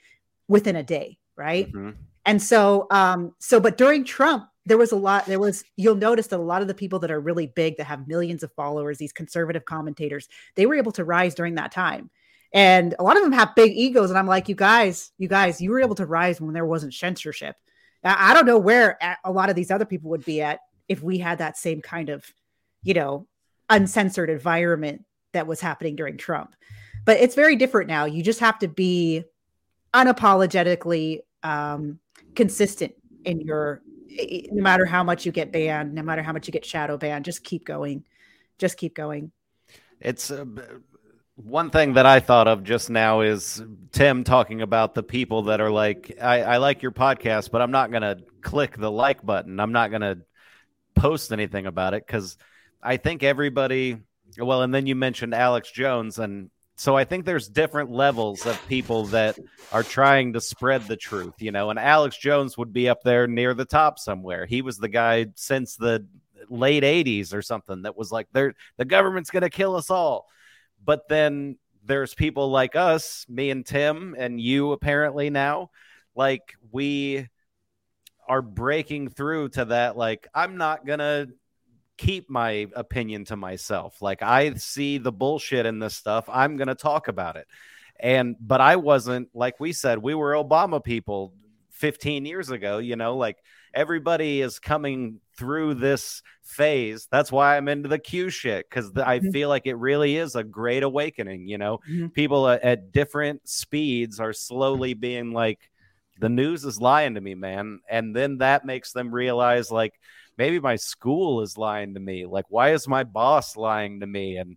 Speaker 4: within a day, right?
Speaker 5: Mhm.
Speaker 4: And so, um, so, but during Trump, there was a lot, there was, you'll notice that a lot of the people that are really big, that have millions of followers, these conservative commentators, they were able to rise during that time. And a lot of them have big egos. And I'm like, you guys, you guys, you were able to rise when there wasn't censorship. I I don't know where a lot of these other people would be at if we had that same kind of, you know, uncensored environment that was happening during Trump. But it's very different now. You just have to be unapologetically um, consistent in your no matter how much you get banned no matter how much you get shadow banned just keep going just keep going
Speaker 5: It's uh, one thing that I thought of just now is Tim talking about the people that are like, I, I like your podcast, but I'm not going to click the like button. I'm not going to post anything about it because I think everybody, well, and then you mentioned Alex Jones. And so I think there's different levels of people that are trying to spread the truth, you know, and Alex Jones would be up there near the top somewhere. He was the guy since the late 80s or something that was like, they're, the government's going to kill us all. But then there's people like us, me and Tim, and you apparently now, like we are breaking through to that. Like, I'm not going to keep my opinion to myself. Like, I see the bullshit in this stuff. I'm going to talk about it. And, but I wasn't, like we said, we were Obama people 15 years ago, you know, like everybody is coming through this phase. That's why I'm into the Q shit because I
Speaker 4: Mhm.
Speaker 5: feel like it really is a great awakening. You know,
Speaker 4: Mhm.
Speaker 5: people at, at different speeds are slowly being like, the news is lying to me, man. And then that makes them realize, like, maybe my school is lying to me. Like, why is my boss lying to me? And,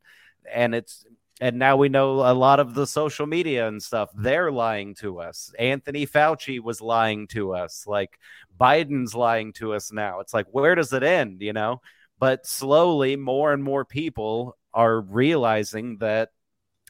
Speaker 5: and it's, and now we know a lot of the social media and stuff, they're lying to us. Anthony Fauci was lying to us. Like, Biden's lying to us now. It's like, where does it end, you know? But slowly, more and more people are realizing that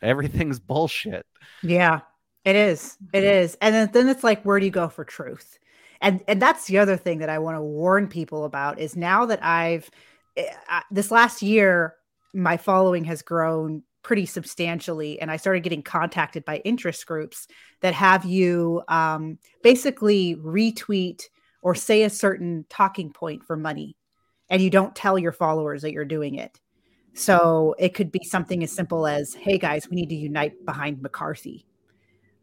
Speaker 5: everything's bullshit.
Speaker 4: yeah it is it is and then, then it's like where do you go for truth and and that's the other thing that i want to warn people about is now that i've eh, this last year my following has grown pretty substantially and i started getting contacted by interest groups that have you um, basically retweet or say a certain talking point for money and you don't tell your followers that you're doing it. So it could be something as simple as hey guys we need to unite behind mccarthy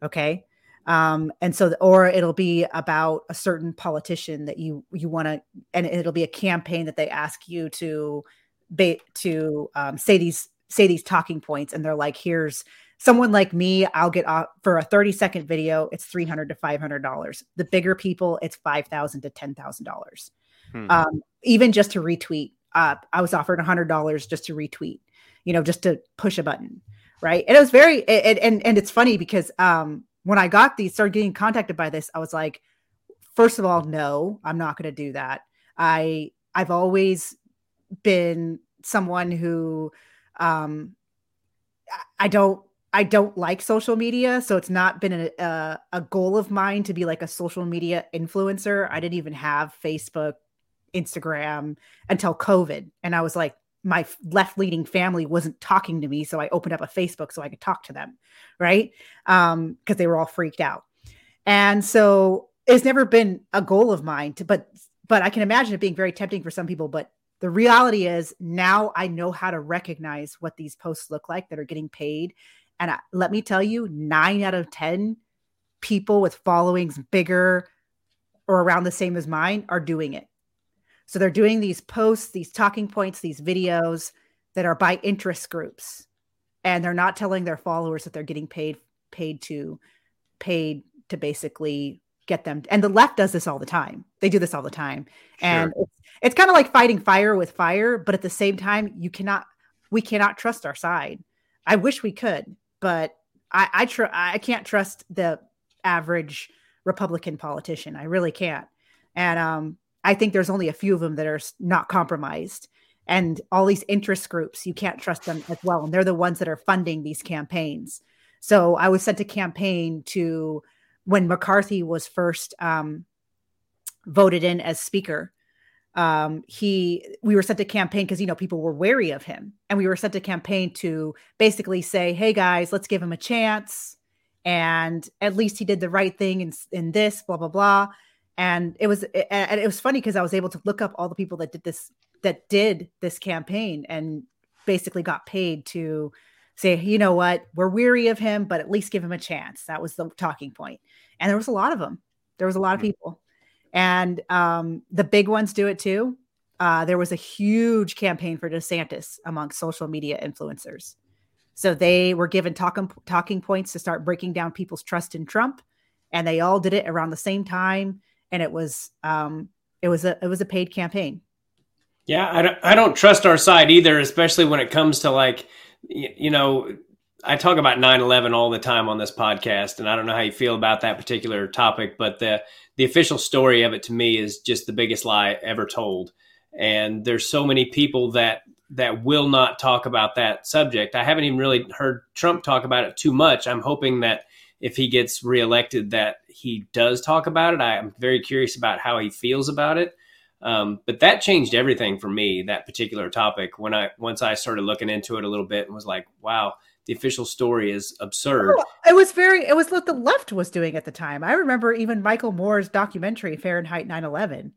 Speaker 4: okay um and so or it'll be about a certain politician that you you want to and it'll be a campaign that they ask you to ba- to um, say these say these talking points and they're like here's someone like me i'll get off for a 30 second video it's 300 to 500 dollars. The bigger people it's 5000 to 10000 dollars.
Speaker 5: Hmm.
Speaker 4: um, even just to retweet uh, i was offered $100 just to retweet you know just to push a button right? And it was very and and, and it's funny because um, when i got these started getting contacted by this i was like first of all no i'm not going to do that. I i've always been someone who um I- don't i don't like social media so it's not been a, a, a goal of mine to be like a social media influencer. I didn't even have facebook instagram until covid and i was like my left leaning family wasn't talking to me so i opened up a facebook so i could talk to them right? Um because they were all freaked out. And so it's never been a goal of mine to but but i can imagine it being very tempting for some people but the reality is now i know how to recognize what these posts look like that are getting paid. And I, let me tell you 9 out of 10 people with followings bigger or around the same as mine are doing it. So they're doing these posts, these talking points, these videos that are by interest groups. And they're not telling their followers that they're getting paid paid to paid to basically get them and the left does this all the time. They do this all the time.
Speaker 5: Sure.
Speaker 4: And it's, it's kind of like fighting fire with fire, but at the same time you cannot we cannot trust our side. I wish we could, but I I tr- I can't trust the average Republican politician. I really can't. And um, I think there's only a few of them that are not compromised. And all these interest groups, you can't trust them as well. And they're the ones that are funding these campaigns. So I was sent a campaign to when McCarthy was first um, voted in as speaker. Um, he we were sent a campaign because you know people were wary of him, and we were sent a campaign to basically say, "Hey guys, let's give him a chance." and at least he did the right thing in, in this blah blah blah and it was and it was funny because i was able to look up all the people that did this that did this campaign and basically got paid to say you know what? We're weary of him but at least give him a chance. That was the talking point. And there was a lot of them there was a lot of people. And um, the big ones do it too. Uh, there was a huge campaign for desantis among social media influencers. So they were given talking talking points to start breaking down people's trust in Trump, and they all did it around the same time. And it was um, it was a it was a paid campaign.
Speaker 1: Yeah, I don't, I don't trust our side either, especially when it comes to like, y- you know, I talk about 9/11 all the time on this podcast, and I don't know how you feel about that particular topic, but the the official story of it to me is just the biggest lie ever told. And there's so many people that that will not talk about that subject. I haven't even really heard Trump talk about it too much. I'm hoping that if he gets reelected, that he does talk about it. I'm very curious about how he feels about it. Um, but that changed everything for me. That particular topic when I once I started looking into it a little bit and was like, wow, the official story is absurd.
Speaker 4: Oh, it was very it was what the left was doing at the time. I remember even Michael Moore's documentary Fahrenheit 9/11.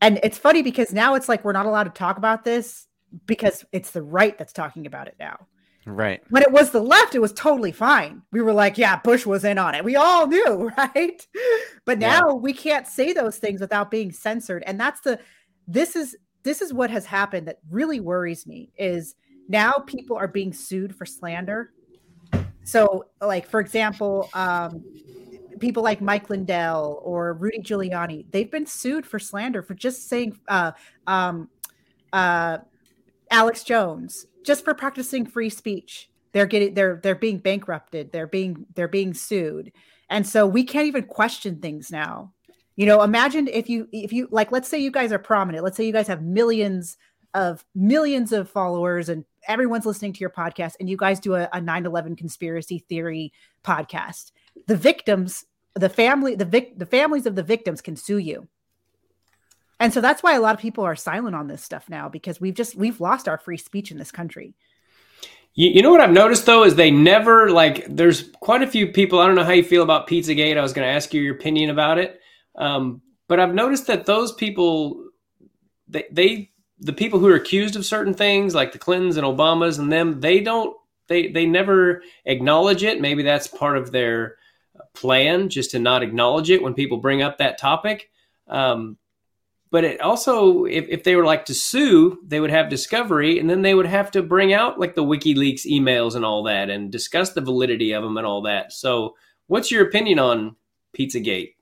Speaker 4: And it's funny because now it's like we're not allowed to talk about this because it's the right that's talking about it now.
Speaker 5: Right.
Speaker 4: When it was the left, it was totally fine. We were like, yeah, Bush was in on it. We all knew, right? But
Speaker 5: Yeah.
Speaker 4: now we can't say those things without being censored. And that's the this is this is what has happened that really worries me is now people are being sued for slander. So, like for example, um, people like Mike Lindell or Rudy Giuliani, they've been sued for slander for just saying uh, um, uh, Alex Jones just for practicing free speech. They're getting they're they're being bankrupted. They're being they're being sued, and so we can't even question things now. You know, imagine if you if you like, let's say you guys are prominent. Let's say you guys have millions of millions of followers and everyone's listening to your podcast and you guys do a, a 9-11 conspiracy theory podcast the victims the family the vic the families of the victims can sue you and so that's why a lot of people are silent on this stuff now because we've just we've lost our free speech in this country
Speaker 1: You, you know what I've noticed though is they never like. There's quite a few people. I don't know how you feel about PizzaGate. I was going to ask you your opinion about it, um, but I've noticed that those people, they, they, the people who are accused of certain things, like the Clintons and Obamas and them, they don't. They they never acknowledge it. Maybe that's part of their plan, just to not acknowledge it when people bring up that topic. Um, but it also if, if they were like to sue they would have discovery and then they would have to bring out like the wikileaks emails and all that and discuss the validity of them and all that. So what's your opinion on pizzagate?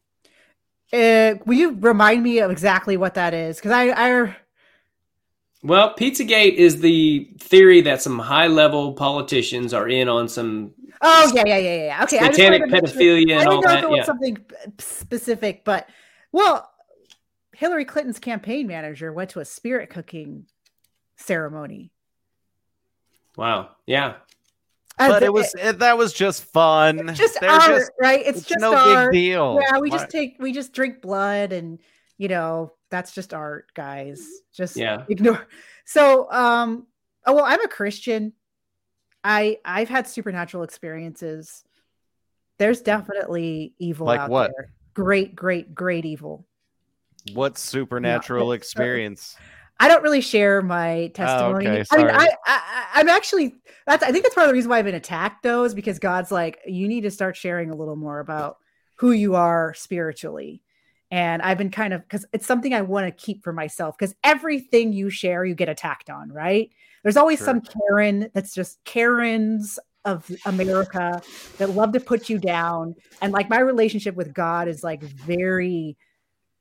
Speaker 4: Uh, will you remind me of exactly what that is? Because I, I
Speaker 1: well pizzagate is the theory that some high level politicians are in on some
Speaker 4: oh yeah yeah yeah yeah okay I just
Speaker 1: satanic
Speaker 4: wanted to make sure-
Speaker 1: pedophilia
Speaker 4: I
Speaker 1: and all
Speaker 4: didn't know if it was
Speaker 1: yeah.
Speaker 4: something specific, but well, Hillary Clinton's campaign manager went to a spirit cooking ceremony.
Speaker 1: wow yeah
Speaker 4: Uh,
Speaker 5: But
Speaker 4: the-
Speaker 5: it was it, that was just fun.
Speaker 4: it's just
Speaker 5: They're
Speaker 4: art,
Speaker 5: just-
Speaker 4: right? It's,
Speaker 5: it's
Speaker 4: just
Speaker 5: no
Speaker 4: art.
Speaker 5: big deal.
Speaker 4: Yeah, we
Speaker 5: Why-
Speaker 4: just take we just drink blood and you know that's just art, guys. Just
Speaker 1: Yeah.
Speaker 4: ignore. So, um, oh well, I'm a Christian. I I've had supernatural experiences. There's definitely evil
Speaker 5: Like
Speaker 4: out
Speaker 5: what?
Speaker 4: there. Great, great, great evil.
Speaker 5: What supernatural experience.
Speaker 4: I don't really share my testimony.
Speaker 5: Oh, okay,
Speaker 4: I mean, I, I, I'm actually that's. I think that's part of the reason why I've been attacked, though, is because God's like, you need to start sharing a little more about who you are spiritually. And I've been kind of because it's something I want to keep for myself. Because everything you share, you get attacked on, right? There's always
Speaker 5: Sure.
Speaker 4: some Karen that's just Karens of America that love to put you down. And like my relationship with God is like very,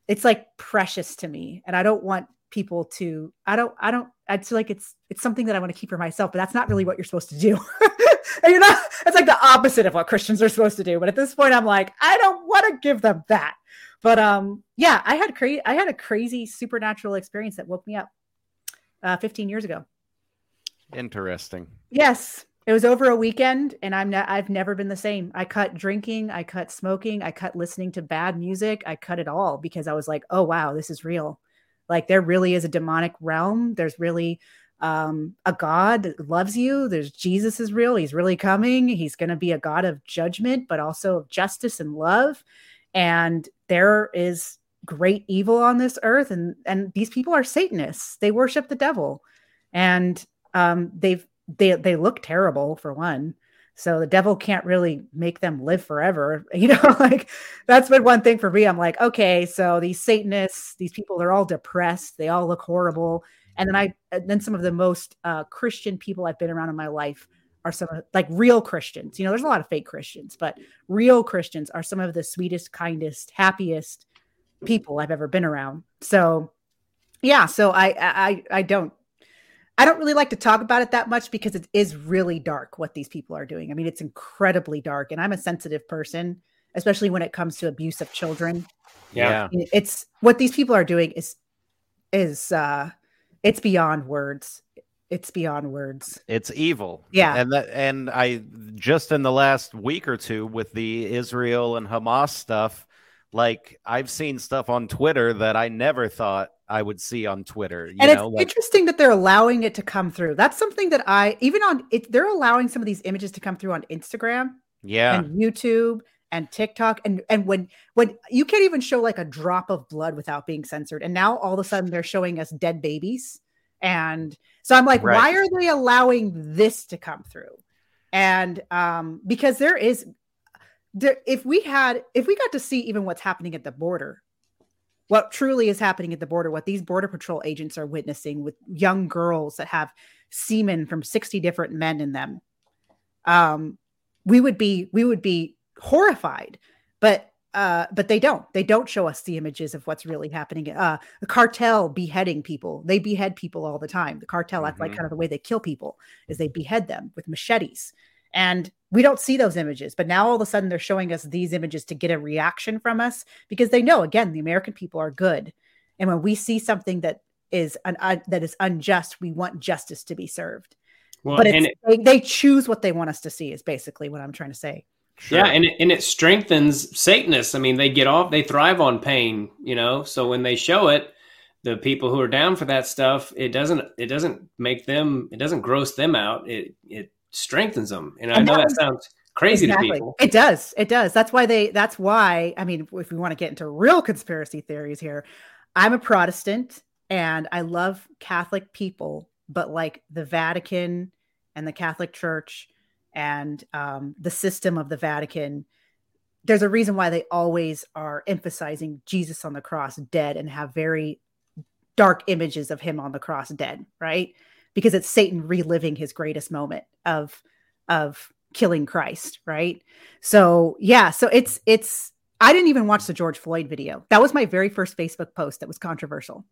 Speaker 4: it's like precious to me. And I don't want people to, I don't, I don't, I feel like it's, it's something that I want to keep for myself, but that's not really what you're supposed to do. and you're not, it's like the opposite of what Christians are supposed to do. But at this point, I'm like, I don't want to give them that. But um, yeah, I had crazy, I had a crazy supernatural experience that woke me up uh, 15 years ago.
Speaker 5: Interesting.
Speaker 4: Yes, it was over a weekend, and I'm not. I've never been the same. I cut drinking, I cut smoking, I cut listening to bad music. I cut it all because I was like, oh wow, this is real. Like there really is a demonic realm. There's really um, a God that loves you. There's Jesus is real. He's really coming. He's going to be a God of judgment, but also of justice and love. And there is great evil on this earth, and and these people are Satanists. They worship the devil, and um, they've they they look terrible for one. So the devil can't really make them live forever. You know, like that's been one thing for me. I'm like, okay, so these Satanists, these people, they're all depressed. They all look horrible. And then I, and then some of the most uh, Christian people I've been around in my life are some of like real Christians. You know, there's a lot of fake Christians, but real Christians are some of the sweetest, kindest, happiest people I've ever been around. So, yeah. So I, I, I don't I don't really like to talk about it that much because it is really dark what these people are doing. I mean, it's incredibly dark, and I'm a sensitive person, especially when it comes to abuse of children.
Speaker 1: Yeah.
Speaker 4: It's what these people are doing is is uh it's beyond words. It's beyond words.
Speaker 5: It's evil.
Speaker 4: Yeah.
Speaker 5: And that and I just in the last week or two with the Israel and Hamas stuff, like I've seen stuff on Twitter that I never thought I would see on Twitter. You
Speaker 4: and
Speaker 5: know,
Speaker 4: it's
Speaker 5: like
Speaker 4: interesting that they're allowing it to come through. That's something that I even on it they're allowing some of these images to come through on Instagram
Speaker 5: yeah.
Speaker 4: and YouTube and TikTok and and when when you can't even show like a drop of blood without being censored and now all of a sudden they're showing us dead babies and so I'm like
Speaker 5: Right.
Speaker 4: why are they allowing this to come through and um because there is there if we had if we got to see even what's happening at the border what truly is happening at the border what these border patrol agents are witnessing with young girls that have semen from 60 different men in them. Um we would be we would be horrified but uh but they don't. They don't show us the images of what's really happening. Uh the cartel beheading people. They behead people all the time. The cartel that's like kind of the way they kill people is they behead them with machetes. And we don't see those images but now all of a sudden they're showing us these images to get a reaction from us because they know again the american people are good and when we see something that is an uh, that is unjust we want justice to be served
Speaker 1: Well,
Speaker 4: but
Speaker 1: and it,
Speaker 4: they, they choose what they want us to see is basically what i'm trying to say
Speaker 5: Sure.
Speaker 1: yeah, and it, and it strengthens Satanists. I mean, they get off, they thrive on pain, you know. So when they show it, the people who are down for that stuff, it doesn't it doesn't make them it doesn't gross them out. It it strengthens them. And I know
Speaker 4: that
Speaker 1: sounds crazy to people.
Speaker 4: It does. It does. That's why they. That's why. I mean, if we want to get into real conspiracy theories here, I'm a Protestant and I love Catholic people, but like the Vatican and the Catholic Church and um, the system of the Vatican, there's a reason why they always are emphasizing Jesus on the cross dead and have very dark images of him on the cross dead, right? Because it's Satan reliving his greatest moment of of killing Christ, right? So yeah, so it's it's I didn't even watch the George Floyd video. That was my very first Facebook post that was controversial.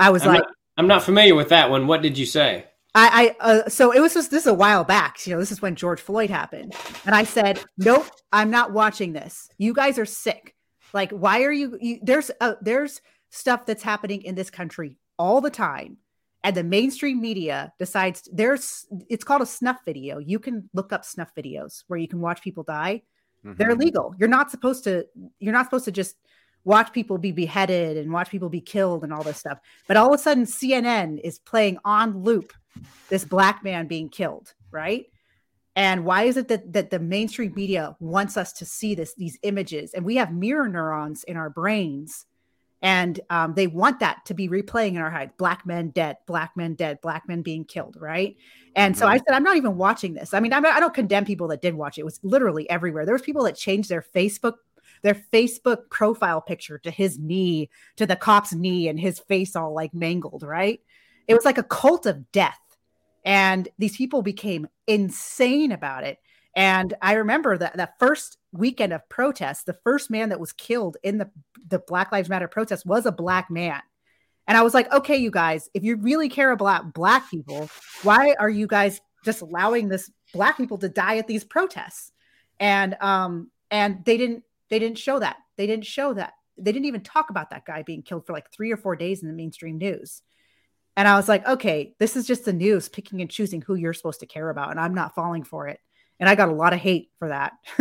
Speaker 4: I was
Speaker 1: I'm,
Speaker 4: like,
Speaker 1: not, I'm not familiar with that one. What did you say?
Speaker 4: I, I uh, so it was just this is a while back. You know, this is when George Floyd happened, and I said, "Nope, I'm not watching this. You guys are sick. Like, why are you? you there's uh, there's stuff that's happening in this country all the time, and the mainstream media decides there's it's called a snuff video. You can look up snuff videos where you can watch people die. They're
Speaker 5: Mhm.
Speaker 4: illegal. You're not supposed to. You're not supposed to just watch people be beheaded and watch people be killed and all this stuff. But all of a sudden, CNN is playing on loop this black man being killed, right? And why is it that that the mainstream media wants us to see this these images? And we have mirror neurons in our brains, and um, they want that to be replaying in our head black men dead black men dead black men being killed right? And so i said i'm not even watching this. I mean I'm not, i don't condemn people that did watch it. It was literally everywhere. There was people that changed their facebook their facebook profile picture to his knee to the cop's knee and his face all like mangled right? It was like a cult of death. And these people became insane about it and I remember that that first weekend of protests, the first man that was killed in the, the Black Lives Matter protest was a black man. And I was like, okay, you guys, if you really care about black people, why are you guys just allowing this black people to die at these protests? And um, and they didn't they didn't show that. They didn't show that. They didn't even talk about that guy being killed for like three or four days in the mainstream news. And I was like, okay, this is just the news picking and choosing who you're supposed to care about, and I'm not falling for it and I got a lot of hate for that.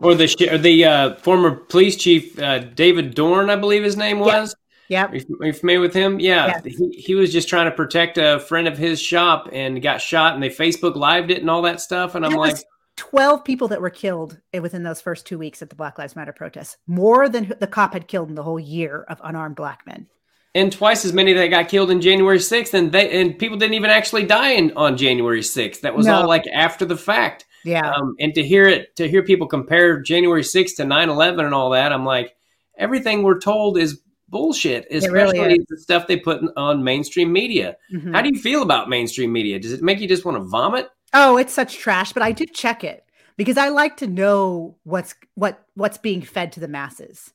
Speaker 1: or the or the uh, former police chief uh, David Dorn, I believe his name was.
Speaker 4: Yeah.
Speaker 1: Are, are you familiar with him? Yeah. He, he was just trying to protect a friend of his shop and got shot, and they Facebook lived it and all that stuff. And I'm like,
Speaker 4: 12 people that were killed within those first two weeks at the Black Lives Matter protests, more than the cop had killed in the whole year of unarmed black men
Speaker 1: and twice as many that got killed in January 6th and they and people didn't even actually die in, on January 6th that was no. all like after the fact
Speaker 4: yeah
Speaker 1: um, and to hear it to hear people compare January 6th to 9-11 and all that I'm like everything we're told is bullshit especially really the stuff they put on mainstream media mm-hmm. how do you feel about mainstream media does it make you just want to vomit
Speaker 4: oh it's such trash but I do check it because I like to know what's what what's being fed to the masses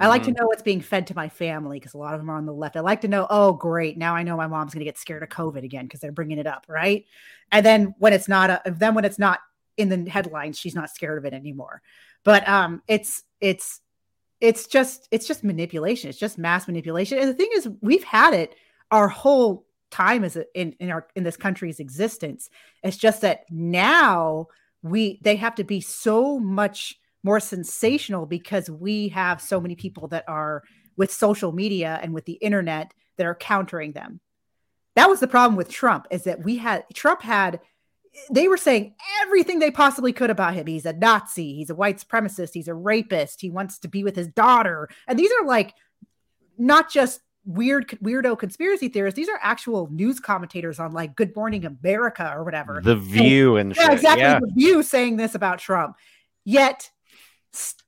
Speaker 4: I like to mm-hmm. know what's being fed to my family because a lot of them are on the left. I like to know, oh, great, now I know my mom's going to get scared of COVID again because they're bringing it up, right? And then when it's not, a, then when it's not in the headlines, she's not scared of it anymore. But um, it's it's it's just it's just manipulation. It's just mass manipulation. And the thing is, we've had it our whole time as in in our in this country's existence. It's just that now we they have to be so much more sensational because we have so many people that are with social media and with the internet that are countering them. That was the problem with Trump is that we had Trump had they were saying everything they possibly could about him. He's a Nazi, he's a white supremacist, he's a rapist, he wants to be with his daughter. And these are like not just weird weirdo conspiracy theorists. These are actual news commentators on like Good Morning America or whatever.
Speaker 5: The View and, and yeah, shit.
Speaker 4: exactly. Yeah. The View saying this about Trump. Yet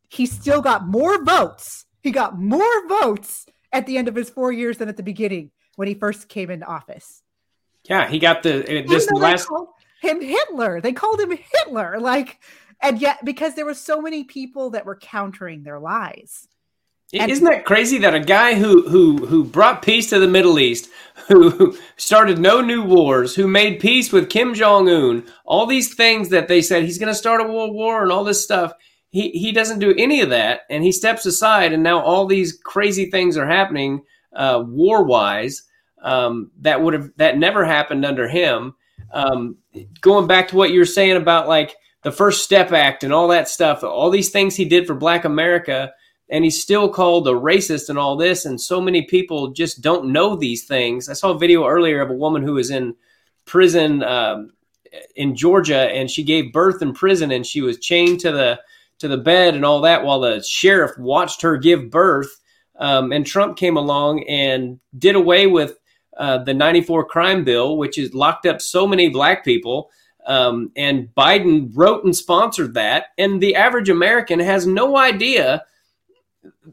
Speaker 4: he still got more votes. He got more votes at the end of his four years than at the beginning when he first came into office.
Speaker 1: Yeah, he got the uh, this last
Speaker 4: him Hitler. They called him Hitler. Like, and yet because there were so many people that were countering their lies.
Speaker 1: And Isn't that crazy that a guy who who who brought peace to the Middle East, who started no new wars, who made peace with Kim Jong Un, all these things that they said he's going to start a world war and all this stuff, he he doesn't do any of that, and he steps aside, and now all these crazy things are happening uh, war wise um, that would have that never happened under him. Um, going back to what you were saying about like the First Step Act and all that stuff, all these things he did for Black America, and he's still called a racist and all this, and so many people just don't know these things. I saw a video earlier of a woman who was in prison um, in Georgia, and she gave birth in prison, and she was chained to the to the bed and all that while the sheriff watched her give birth. Um, and Trump came along and did away with uh, the 94 crime bill, which has locked up so many black people. Um, and Biden wrote and sponsored that. And the average American has no idea.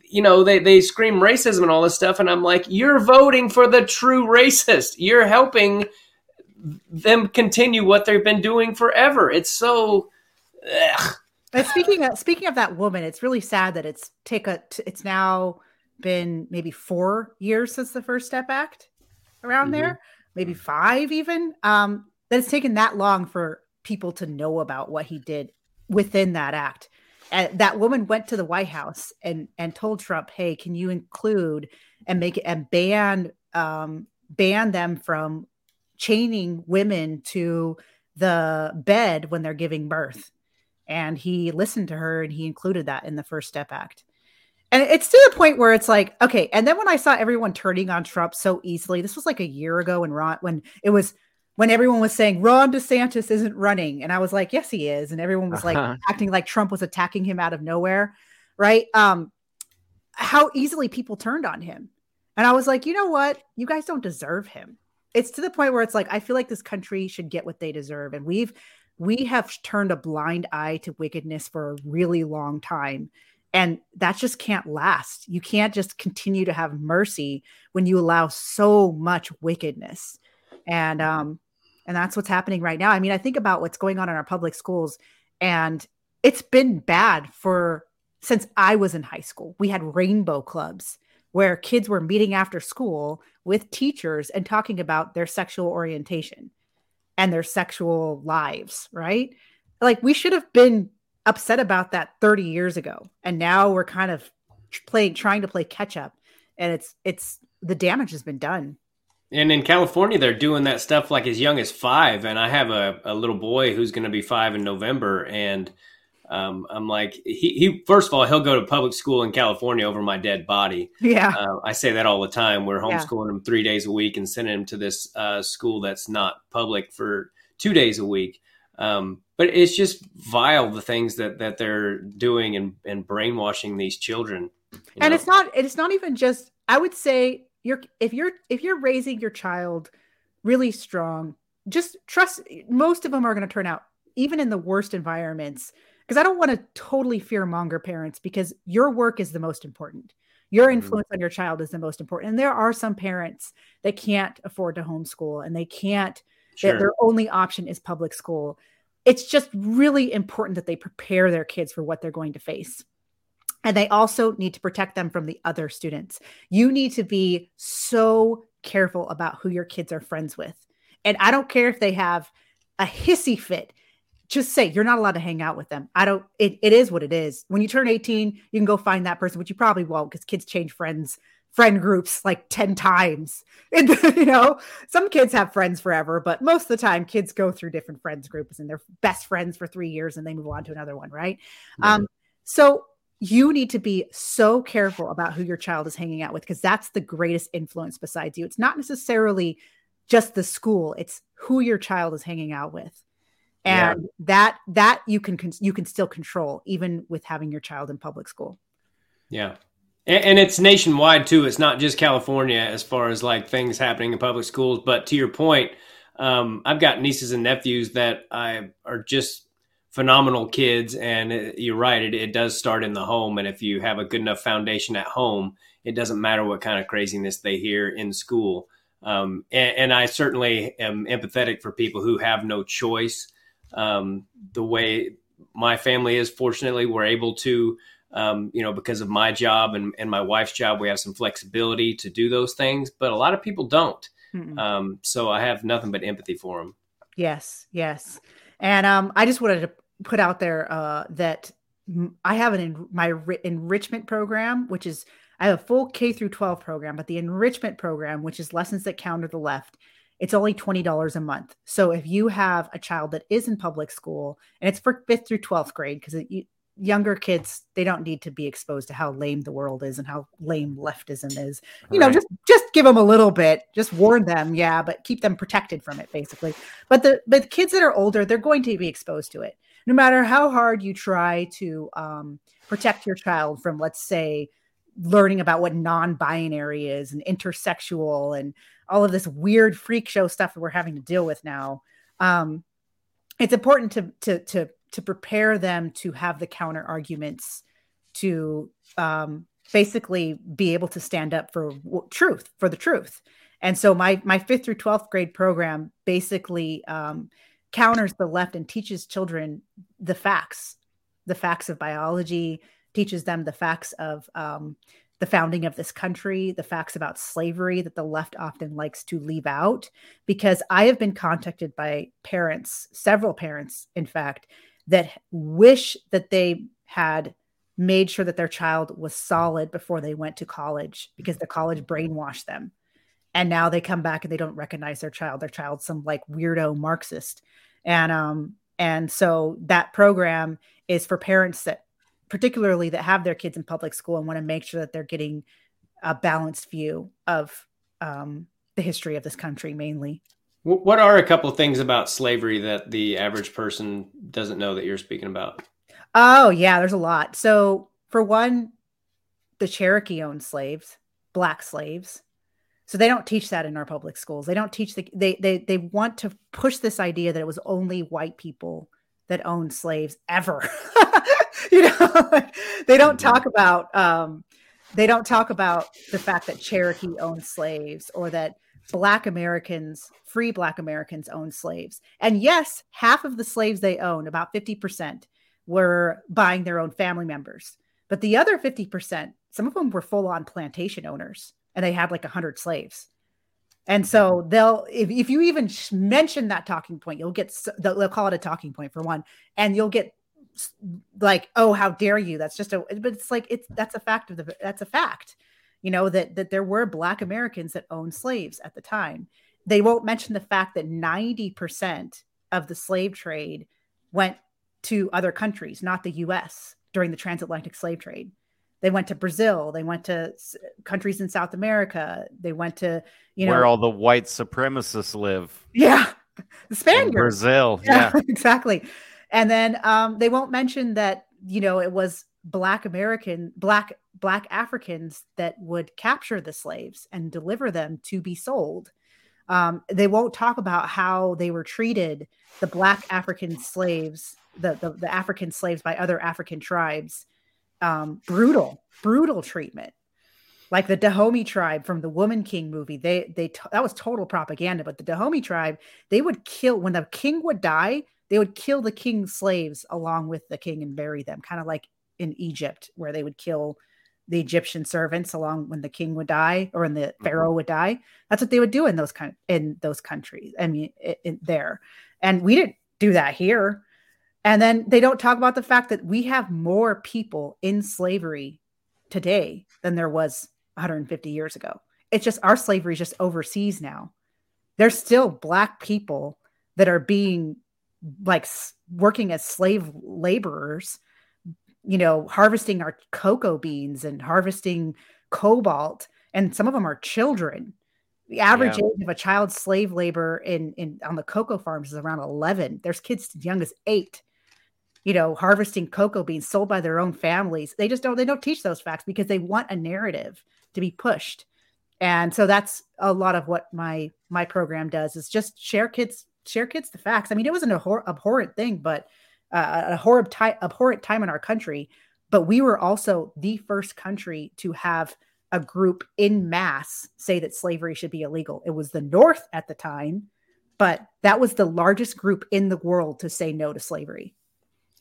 Speaker 1: You know, they, they scream racism and all this stuff. And I'm like, you're voting for the true racist. You're helping them continue what they've been doing forever. It's so. Ugh.
Speaker 4: But speaking of speaking of that woman, it's really sad that it's take a it's now been maybe four years since the First Step Act around mm-hmm. there, maybe five even. Um, that it's taken that long for people to know about what he did within that act. And that woman went to the White House and and told Trump, "Hey, can you include and make it and ban um, ban them from chaining women to the bed when they're giving birth?" and he listened to her and he included that in the first step act and it's to the point where it's like okay and then when i saw everyone turning on trump so easily this was like a year ago when ron when it was when everyone was saying ron desantis isn't running and i was like yes he is and everyone was like uh-huh. acting like trump was attacking him out of nowhere right um how easily people turned on him. And I was like, you know what? You guys don't deserve him. It's to the point where it's like, I feel like this country should get what they deserve. And we've, we have turned a blind eye to wickedness for a really long time. And that just can't last. You can't just continue to have mercy when you allow so much wickedness. And, um, and that's what's happening right now. I mean, I think about what's going on in our public schools, and it's been bad for since I was in high school. We had rainbow clubs where kids were meeting after school with teachers and talking about their sexual orientation and their sexual lives, right? Like we should have been upset about that 30 years ago. And now we're kind of playing trying to play catch up and it's it's the damage has been done.
Speaker 1: And in California, they're doing that stuff like as young as five. And I have a, a little boy who's going to be five in November. And um, I'm like, he, he, first of all, he'll go to public school in California over my dead body.
Speaker 4: Yeah.
Speaker 1: Uh, I say that all the time. We're homeschooling yeah. him three days a week and sending him to this uh, school that's not public for two days a week. Um, but it's just vile the things that, that they're doing and, and brainwashing these children.
Speaker 4: And know? it's not, it's not even just, I would say you're if you're if you're raising your child really strong just trust most of them are going to turn out even in the worst environments because i don't want to totally fear monger parents because your work is the most important your mm-hmm. influence mm-hmm. on your child is the most important and there are some parents that can't afford to homeschool and they can't sure. their only option is public school it's just really important that they prepare their kids for what they're going to face and they also need to protect them from the other students. You need to be so careful about who your kids are friends with. And I don't care if they have a hissy fit. Just say you're not allowed to hang out with them. I don't, it, it is what it is. When you turn 18, you can go find that person, which you probably won't because kids change friends, friend groups like 10 times. And, you know, some kids have friends forever, but most of the time kids go through different friends groups and they're best friends for three years and they move on to another one, right? Um, so you need to be so careful about who your child is hanging out with because that's the greatest influence besides you. It's not necessarily just the school, it's who your child is hanging out with. And yeah. that that you can you can still control even with having your child in public school.
Speaker 1: Yeah. And, it's nationwide too. It's not just California as far as like things happening in public schools, but to your point, um, I've got nieces and nephews that I are just phenomenal kids. And it, you're right, it, it does start in the home. And if you have a good enough foundation at home, it doesn't matter what kind of craziness they hear in school. Um, and, and, I certainly am empathetic for people who have no choice. Um, the way my family is, fortunately, we're able to, um, you know, because of my job and, and, my wife's job, we have some flexibility to do those things. But a lot of people don't. Um, so I have nothing but empathy for them.
Speaker 4: Yes, yes. And um, I just wanted to put out there uh, that I have an en- my re- enrichment program, which is I have a full K through 12 program, but the enrichment program, which is lessons that counter the left, it's only $20 a month. So if you have a child that is in public school and it's for fifth through 12th grade, because younger kids, they don't need to be exposed to how lame the world is and how lame leftism is. You right. know, just just give them a little bit, just warn them, yeah, but keep them protected from it basically. But the but the kids that are older, they're going to be exposed to it no matter how hard you try to um, protect your child from, let's say, learning about what non-binary is and intersexual and all of this weird freak show stuff that we're having to deal with now. Um, it's important to to to to prepare them to have the counter arguments to um, basically be able to stand up for w- truth for the truth. And so my my fifth through twelfth grade program basically um, counters the left and teaches children the facts, the facts of biology, teaches them the facts of um, the founding of this country, the facts about slavery that the left often likes to leave out. Because I have been contacted by parents, several parents, in fact, that wish that they had made sure that their child was solid before they went to college because the college brainwashed them. And now they come back and they don't recognize their child. Their child's some like weirdo marxist. And um and so that program is for parents that particularly that have their kids in public school and want to make sure that they're getting a balanced view of um, the history of this country mainly
Speaker 1: what are a couple of things about slavery that the average person doesn't know that you're speaking about
Speaker 4: oh yeah there's a lot so for one the Cherokee owned slaves, black slaves. So they don't teach that in our public schools. They don't teach the they they they want to push this idea that it was only white people that owned slaves ever. you know, they don't talk about um they don't talk about the fact that Cherokee owned slaves or that black Americans, free black Americans owned slaves. And yes, half of the slaves they owned, about 50%, were buying their own family members. But the other 50%, some of them were full on plantation owners and they had like 100 slaves. And so mm-hmm. they'll, if, if you even mention that talking point, you'll get, they'll, they'll call it a talking point for one, and you'll get like, oh, how dare you? That's just a, but it's like, it's, that's a fact of the, that's a fact, you know, that, that there were Black Americans that owned slaves at the time. They won't mention the fact that 90% of the slave trade went to other countries, not the US during the transatlantic slave trade. They went to Brazil. They went to countries in South America. They went to you know
Speaker 5: where all the white supremacists live.
Speaker 4: Yeah, the Spaniards.
Speaker 5: In Brazil. Yeah,
Speaker 4: yeah. exactly. And then um, they won't mention that you know it was Black American, Black Black Africans that would capture the slaves and deliver them to be sold. Um, they won't talk about how they were treated, the Black African slaves, the, the, the African slaves by other African tribes um, brutal, brutal treatment. Like the Dahomey tribe from the Woman King movie, they they that was total propaganda. But the Dahomey tribe, they would kill when the king would die, they would kill the king's slaves along with the king and bury them, kind of like in Egypt, where they would kill the Egyptian servants along when the king would die or when the mm-hmm. pharaoh would die. That's what they would do in those kind in those countries. I mean, in, there, and we didn't do that here. And then they don't talk about the fact that we have more people in slavery today than there was 150 years ago. It's just our slavery is just overseas now. There's still black people that are being like working as slave laborers, you know, harvesting our cocoa beans and harvesting cobalt. And some of them are children. The average yeah. age of a child slave labor in, in on the cocoa farms is around 11. There's kids as young as eight you know, harvesting cocoa beans sold by their own families. They just don't they don't teach those facts because they want a narrative to be pushed. And so that's a lot of what my my program does is just share kids share kids the facts. I mean, it was an abhor- abhorrent thing, but uh, a horrible ty- abhorrent time in our country. But we were also the first country to have a group in mass say that slavery should be illegal. It was the North at the time, but that was the largest group in the world to say no to slavery.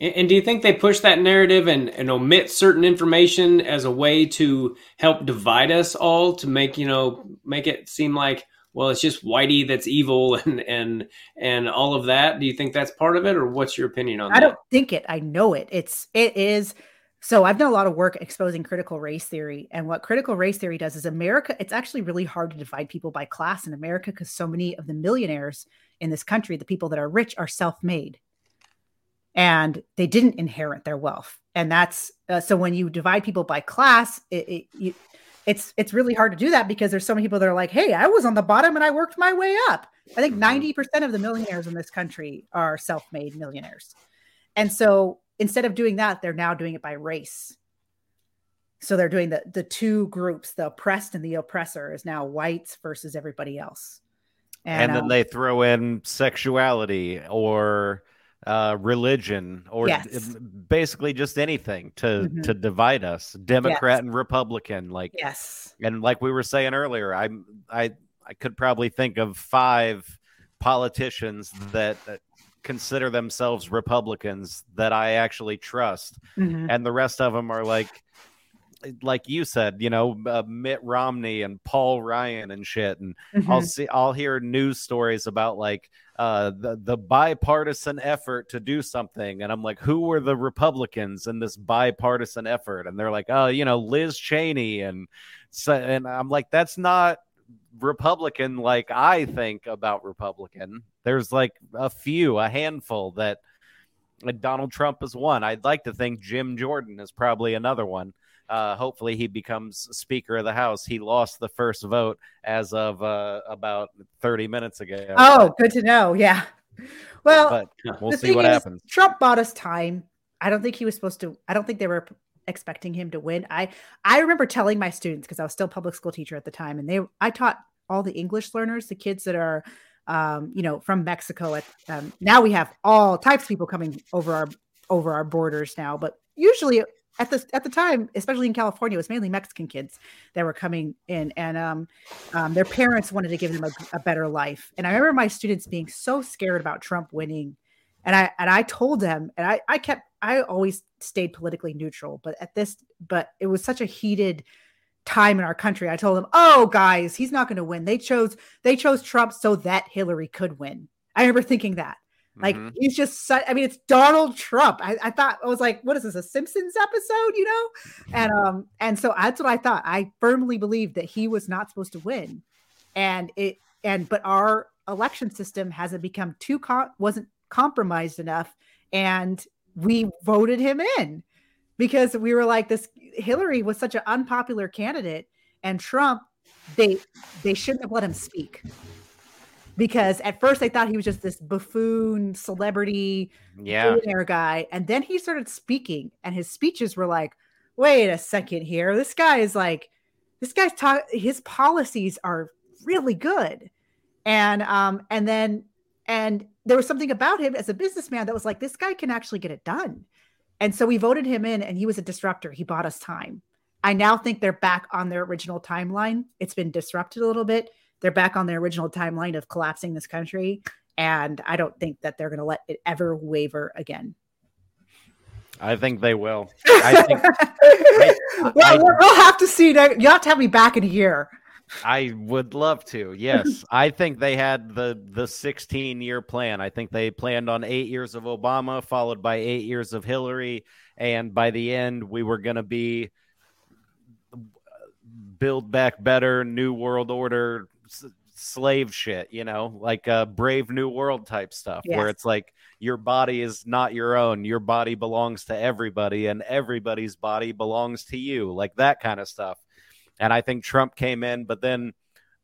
Speaker 1: And do you think they push that narrative and, and omit certain information as a way to help divide us all to make, you know, make it seem like, well, it's just Whitey that's evil and and and all of that. Do you think that's part of it, or what's your opinion on
Speaker 4: I
Speaker 1: that?
Speaker 4: I don't think it. I know it. It's it is. So I've done a lot of work exposing critical race theory, and what critical race theory does is America. It's actually really hard to divide people by class in America because so many of the millionaires in this country, the people that are rich, are self-made and they didn't inherit their wealth. And that's uh, so when you divide people by class, it, it you, it's it's really hard to do that because there's so many people that are like, "Hey, I was on the bottom and I worked my way up." I think 90% mm-hmm. of the millionaires in this country are self-made millionaires. And so instead of doing that, they're now doing it by race. So they're doing the the two groups, the oppressed and the oppressor is now whites versus everybody else.
Speaker 5: And, and then um, they throw in sexuality or uh, religion or
Speaker 4: yes.
Speaker 5: basically just anything to mm-hmm. to divide us democrat yes. and republican like
Speaker 4: yes
Speaker 5: and like we were saying earlier i i i could probably think of five politicians that, that consider themselves republicans that i actually trust mm-hmm. and the rest of them are like like you said, you know, uh, Mitt Romney and Paul Ryan and shit, and mm-hmm. I'll see, I'll hear news stories about like uh, the the bipartisan effort to do something, and I'm like, who were the Republicans in this bipartisan effort? And they're like, oh, you know, Liz Cheney, and so, and I'm like, that's not Republican like I think about Republican. There's like a few, a handful that. Donald Trump is one. I'd like to think Jim Jordan is probably another one. Uh, hopefully, he becomes Speaker of the House. He lost the first vote as of uh, about 30 minutes ago.
Speaker 4: Oh, good to know. Yeah. Well,
Speaker 5: but we'll see what happens.
Speaker 4: Trump bought us time. I don't think he was supposed to. I don't think they were expecting him to win. I I remember telling my students because I was still public school teacher at the time, and they I taught all the English learners, the kids that are um, you know from Mexico. At um, now we have all types of people coming over our over our borders now, but usually at the at the time, especially in California, it was mainly Mexican kids that were coming in, and um, um, their parents wanted to give them a, a, better life. And I remember my students being so scared about Trump winning, and I and I told them, and I I kept I always stayed politically neutral, but at this, but it was such a heated time in our country. I told them, "Oh, guys, he's not going to win. They chose they chose Trump so that Hillary could win." I remember thinking that. Like mm-hmm. he's just such, I mean, it's Donald Trump. I, I, thought I was like, what is this, a Simpsons episode, you know? And um, and so that's what I thought. I firmly believed that he was not supposed to win. And it and but our election system hasn't become too com- wasn't compromised enough. And we voted him in because we were like, this Hillary was such an unpopular candidate, and Trump, they they shouldn't have let him speak because at first they thought he was just this buffoon celebrity
Speaker 5: yeah.
Speaker 4: billionaire guy and then he started speaking and his speeches were like wait a second here. This guy is like this guy's talk his policies are really good. And um and then and there was something about him as a businessman that was like this guy can actually get it done. And so we voted him in and he was a disruptor. He bought us time. I now think they're back on their original timeline. It's been disrupted a little bit they're back on their original timeline of collapsing this country. And I don't think that they're going to let it ever waver again.
Speaker 5: I think they will. I think.
Speaker 4: I, well, I, we'll have to see. You have to have me back in a year.
Speaker 5: I would love to. Yes, I think they had the the 16 year plan. I think they planned on eight years of Obama, followed by eight years of Hillary, and by the end, we were going to be uh, build back better, new world order, slave shit, you know, like a brave new world type stuff yes. where it's like your body is not your own. Your body belongs to everybody and everybody's body belongs to you, like that kind of stuff. And I think Trump came in, but then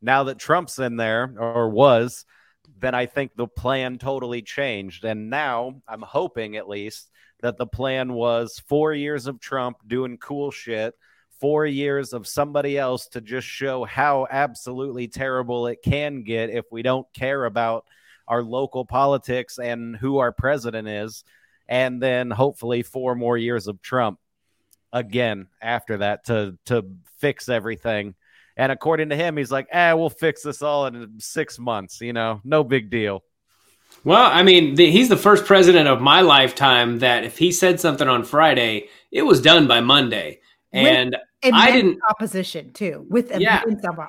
Speaker 5: now that Trump's in there or was, then I think the plan totally changed. And now I'm hoping at least that the plan was four years of Trump doing cool shit four years of somebody else to just show how absolutely terrible it can get if we don't care about our local politics and who our president is. And then hopefully four more years of Trump again after that to to fix everything. And according to him, he's like, ah, we'll fix this all in six months, you know, no big deal.
Speaker 1: Well, I mean, the, he's the first president of my lifetime that if he said something on Friday, it was done by Monday. And I didn't
Speaker 4: opposition too with yeah,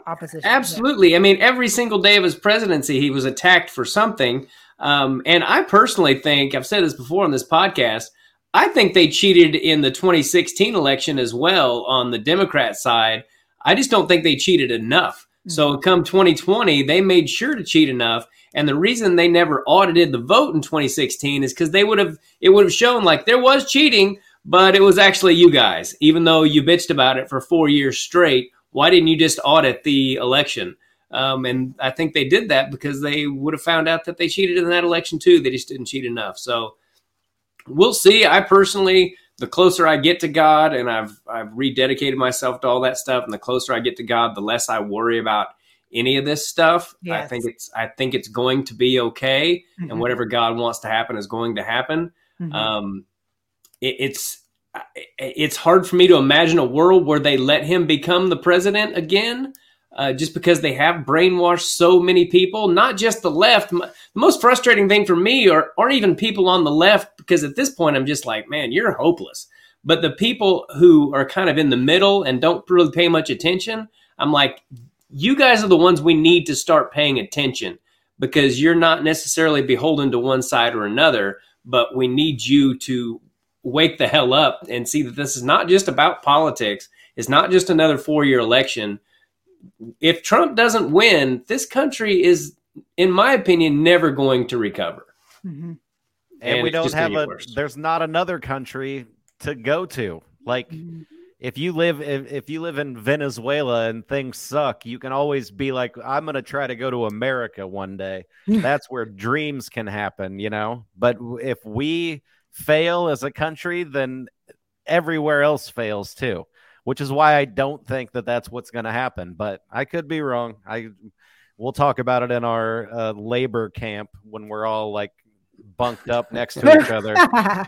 Speaker 4: opposition.
Speaker 1: Absolutely. Yeah. I mean, every single day of his presidency, he was attacked for something. Um, and I personally think I've said this before on this podcast. I think they cheated in the 2016 election as well on the Democrat side. I just don't think they cheated enough. Mm-hmm. So come 2020, they made sure to cheat enough. And the reason they never audited the vote in 2016 is because they would have it would have shown like there was cheating, but it was actually you guys. Even though you bitched about it for four years straight, why didn't you just audit the election? Um, and I think they did that because they would have found out that they cheated in that election too. They just didn't cheat enough. So we'll see. I personally, the closer I get to God, and I've I've rededicated myself to all that stuff, and the closer I get to God, the less I worry about any of this stuff. Yes. I think it's I think it's going to be okay, mm-hmm. and whatever God wants to happen is going to happen. Mm-hmm. Um, it, it's it's hard for me to imagine a world where they let him become the president again. Uh, just because they have brainwashed so many people, not just the left. The most frustrating thing for me are, aren't even people on the left, because at this point I'm just like, man, you're hopeless. But the people who are kind of in the middle and don't really pay much attention, I'm like, you guys are the ones we need to start paying attention because you're not necessarily beholden to one side or another, but we need you to wake the hell up and see that this is not just about politics. It's not just another four year election. If Trump doesn't win, this country is, in my opinion, never going to recover.
Speaker 5: Mm-hmm. And, and, we don't have a, worse. there's not another country to go to. Like, mm-hmm. if you live if, if you live in Venezuela and things suck, you can always be like, I'm gonna try to go to America one day. That's where dreams can happen, you know. But if we fail as a country, then everywhere else fails too, which is why I don't think that that's what's going to happen. But I could be wrong. I we'll talk about it in our uh, labor camp when we're all like bunked up next to each other.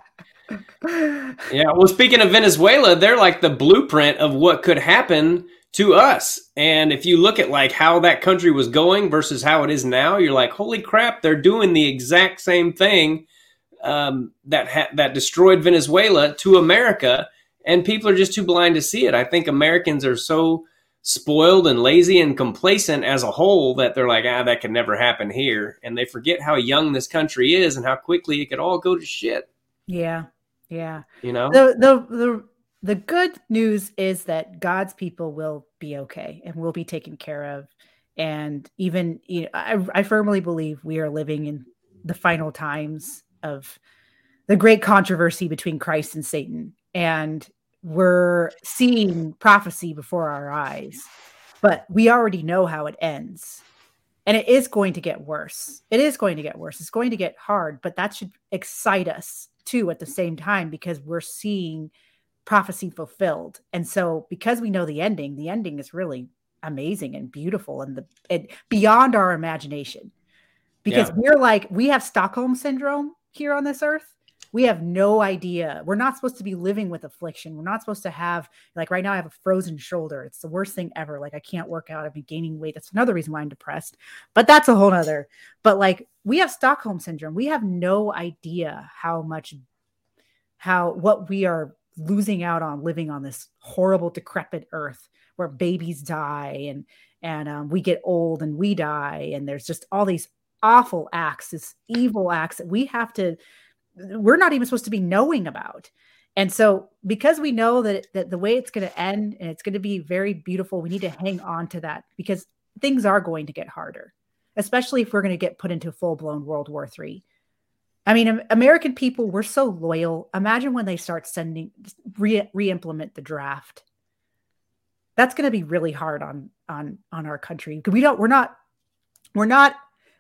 Speaker 1: Yeah. Well, speaking of Venezuela, they're like the blueprint of what could happen to us. And if you look at like how that country was going versus how it is now, you're like, holy crap, they're doing the exact same thing um, that ha- that destroyed Venezuela to America, and people are just too blind to see it. I think Americans are so spoiled and lazy and complacent as a whole that they're like, ah, that could never happen here, and they forget how young this country is and how quickly it could all go to shit.
Speaker 4: yeah, yeah.
Speaker 1: You know?
Speaker 4: the the the the good news is that God's people will be okay and will be taken care of. And even you know, I, I firmly believe we are living in the final times of the great controversy between Christ and Satan, and we're seeing prophecy before our eyes. But we already know how it ends. And it is going to get worse. It is going to get worse. It's going to get hard, but that should excite us too at the same time because we're seeing prophecy fulfilled. And so because we know the ending, the ending is really amazing and beautiful and the it, beyond our imagination. Because
Speaker 1: Yeah.
Speaker 4: we're like we have Stockholm syndrome here on this earth. We have no idea. We're not supposed to be living with affliction. We're not supposed to have like right now I have a frozen shoulder. It's the worst thing ever. Like I can't work out. I've been gaining weight. That's another reason why I'm depressed. But that's a whole nother. But like we have Stockholm syndrome. We have no idea how much how what we are losing out on living on this horrible decrepit earth where babies die and and um, we get old and we die and there's just all these awful acts this evil acts that we have to we're not even supposed to be knowing about and so because we know that that the way it's going to end and it's going to be very beautiful we need to hang on to that because things are going to get harder especially if we're going to get put into full-blown world war III. I mean, American people, we're so loyal. Imagine when they start sending re re-implement the draft. That's going to be really hard on on on our country. We don't. We're not. We're not.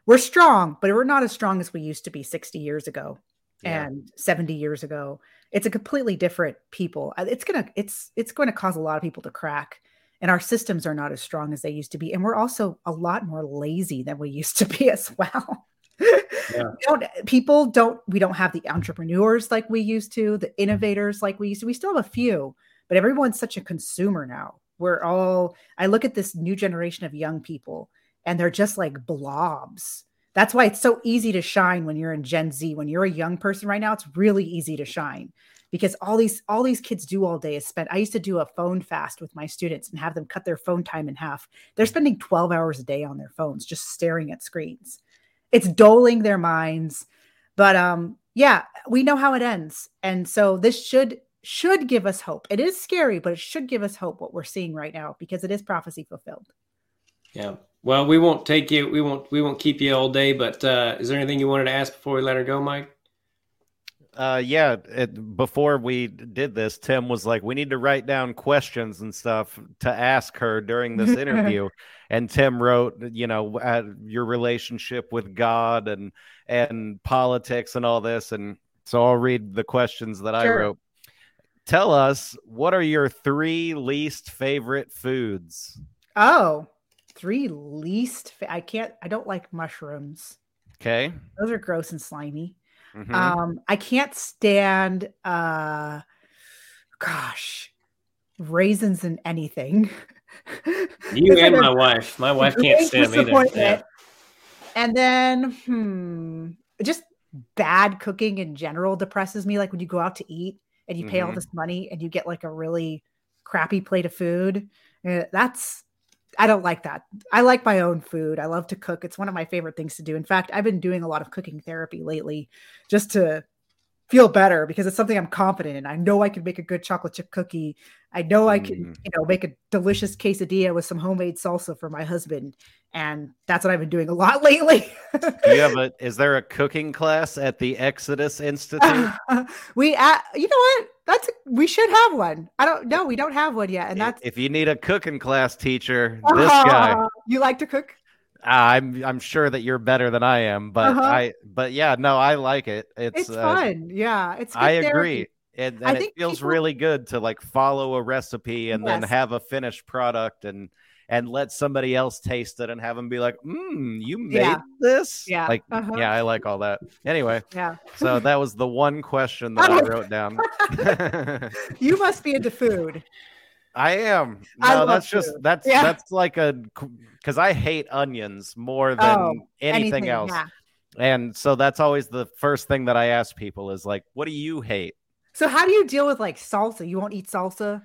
Speaker 4: We're strong, but we're not as strong as we used to be 60 years ago
Speaker 5: Yeah.
Speaker 4: and 70 years ago. It's a completely different people. Uh, It's gonna. It's it's going to cause a lot of people to crack. And our systems are not as strong as they used to be, and we're also a lot more lazy than we used to be as well.
Speaker 1: Yeah.
Speaker 4: Don't people don't we don't have the entrepreneurs like we used to the innovators like we used to we still have a few but everyone's such a consumer now we're all i look at this new generation of young people and they're just like blobs. That's why it's so easy to shine when you're in gen z. When you're a young person right now it's really easy to shine because all these all these kids do all day is spend i used to do a phone fast with my students and have them cut their phone time in half. They're spending 12 hours a day on their phones just staring at screens. It's doling their minds. But um yeah we know how it ends. And so this should should give us hope. It is scary but it should give us hope what we're seeing right now because it is prophecy fulfilled.
Speaker 1: Yeah. Well, we won't take you. We won't. We won't keep you all day. But uh, is there anything you wanted to ask before we let her go, Mike?
Speaker 5: Uh, yeah. It, before we did this, Tim was like, "We need to write down questions and stuff to ask her during this interview." and Tim wrote, you know, uh, your relationship with God and and politics and all this. And so I'll read the questions that I wrote. Tell us what are your three least favorite foods?
Speaker 4: oh three least fa- i can't i don't like mushrooms
Speaker 5: Okay.
Speaker 4: those are gross and slimy
Speaker 5: Mhm.
Speaker 4: um i can't stand uh gosh raisins and anything
Speaker 1: You and my wife. My wife can't stand them either.
Speaker 4: disappointment.
Speaker 1: Yeah.
Speaker 4: And then, hmm, just bad cooking in general depresses me. Like when you go out to eat and you pay all
Speaker 5: Mhm.
Speaker 4: this money and you get like a really crappy plate of food. eh, that's, I don't like that. I like my own food. I love to cook. It's one of my favorite things to do. In fact, I've been doing a lot of cooking therapy lately just to feel better because it's something I'm confident in. I know I can make a good chocolate chip cookie. I know I can,
Speaker 5: Mm.
Speaker 4: you know, make a delicious quesadilla with some homemade salsa for my husband. And that's what I've been doing a lot lately.
Speaker 5: Have a? Is there a cooking class at the Exodus Institute?
Speaker 4: we, uh, you know what? That's we should have one. I don't know. We don't have one yet, and that's
Speaker 5: if you need a cooking class teacher, this guy.
Speaker 4: You like to cook?
Speaker 5: I'm I'm sure that you're better than I am, but
Speaker 4: Uh-huh.
Speaker 5: I but yeah, no, I like it. It's,
Speaker 4: It's,
Speaker 5: uh,
Speaker 4: fun. Yeah, it's.
Speaker 5: I
Speaker 4: therapy.
Speaker 5: agree. and,
Speaker 4: I
Speaker 5: it feels
Speaker 4: people-
Speaker 5: really good to like follow a recipe and then have a finished product and and let somebody else taste it and have them be like, "Mmm, you made
Speaker 4: Yeah.
Speaker 5: this."
Speaker 4: Yeah.
Speaker 5: like
Speaker 4: Uh-huh.
Speaker 5: yeah, I like all that. Anyway,
Speaker 4: Yeah.
Speaker 5: so that was the one question that I
Speaker 4: Oh.
Speaker 5: wrote down.
Speaker 4: You must be into food.
Speaker 5: I am.
Speaker 4: I
Speaker 5: No,
Speaker 4: love
Speaker 5: that's just that's
Speaker 4: Yeah.
Speaker 5: that's like a because I hate onions more than
Speaker 4: Oh,
Speaker 5: anything, else.
Speaker 4: Yeah.
Speaker 5: And so that's always the first thing that I ask people is like, what do you hate?
Speaker 4: So how do you deal with like salsa? You won't eat salsa?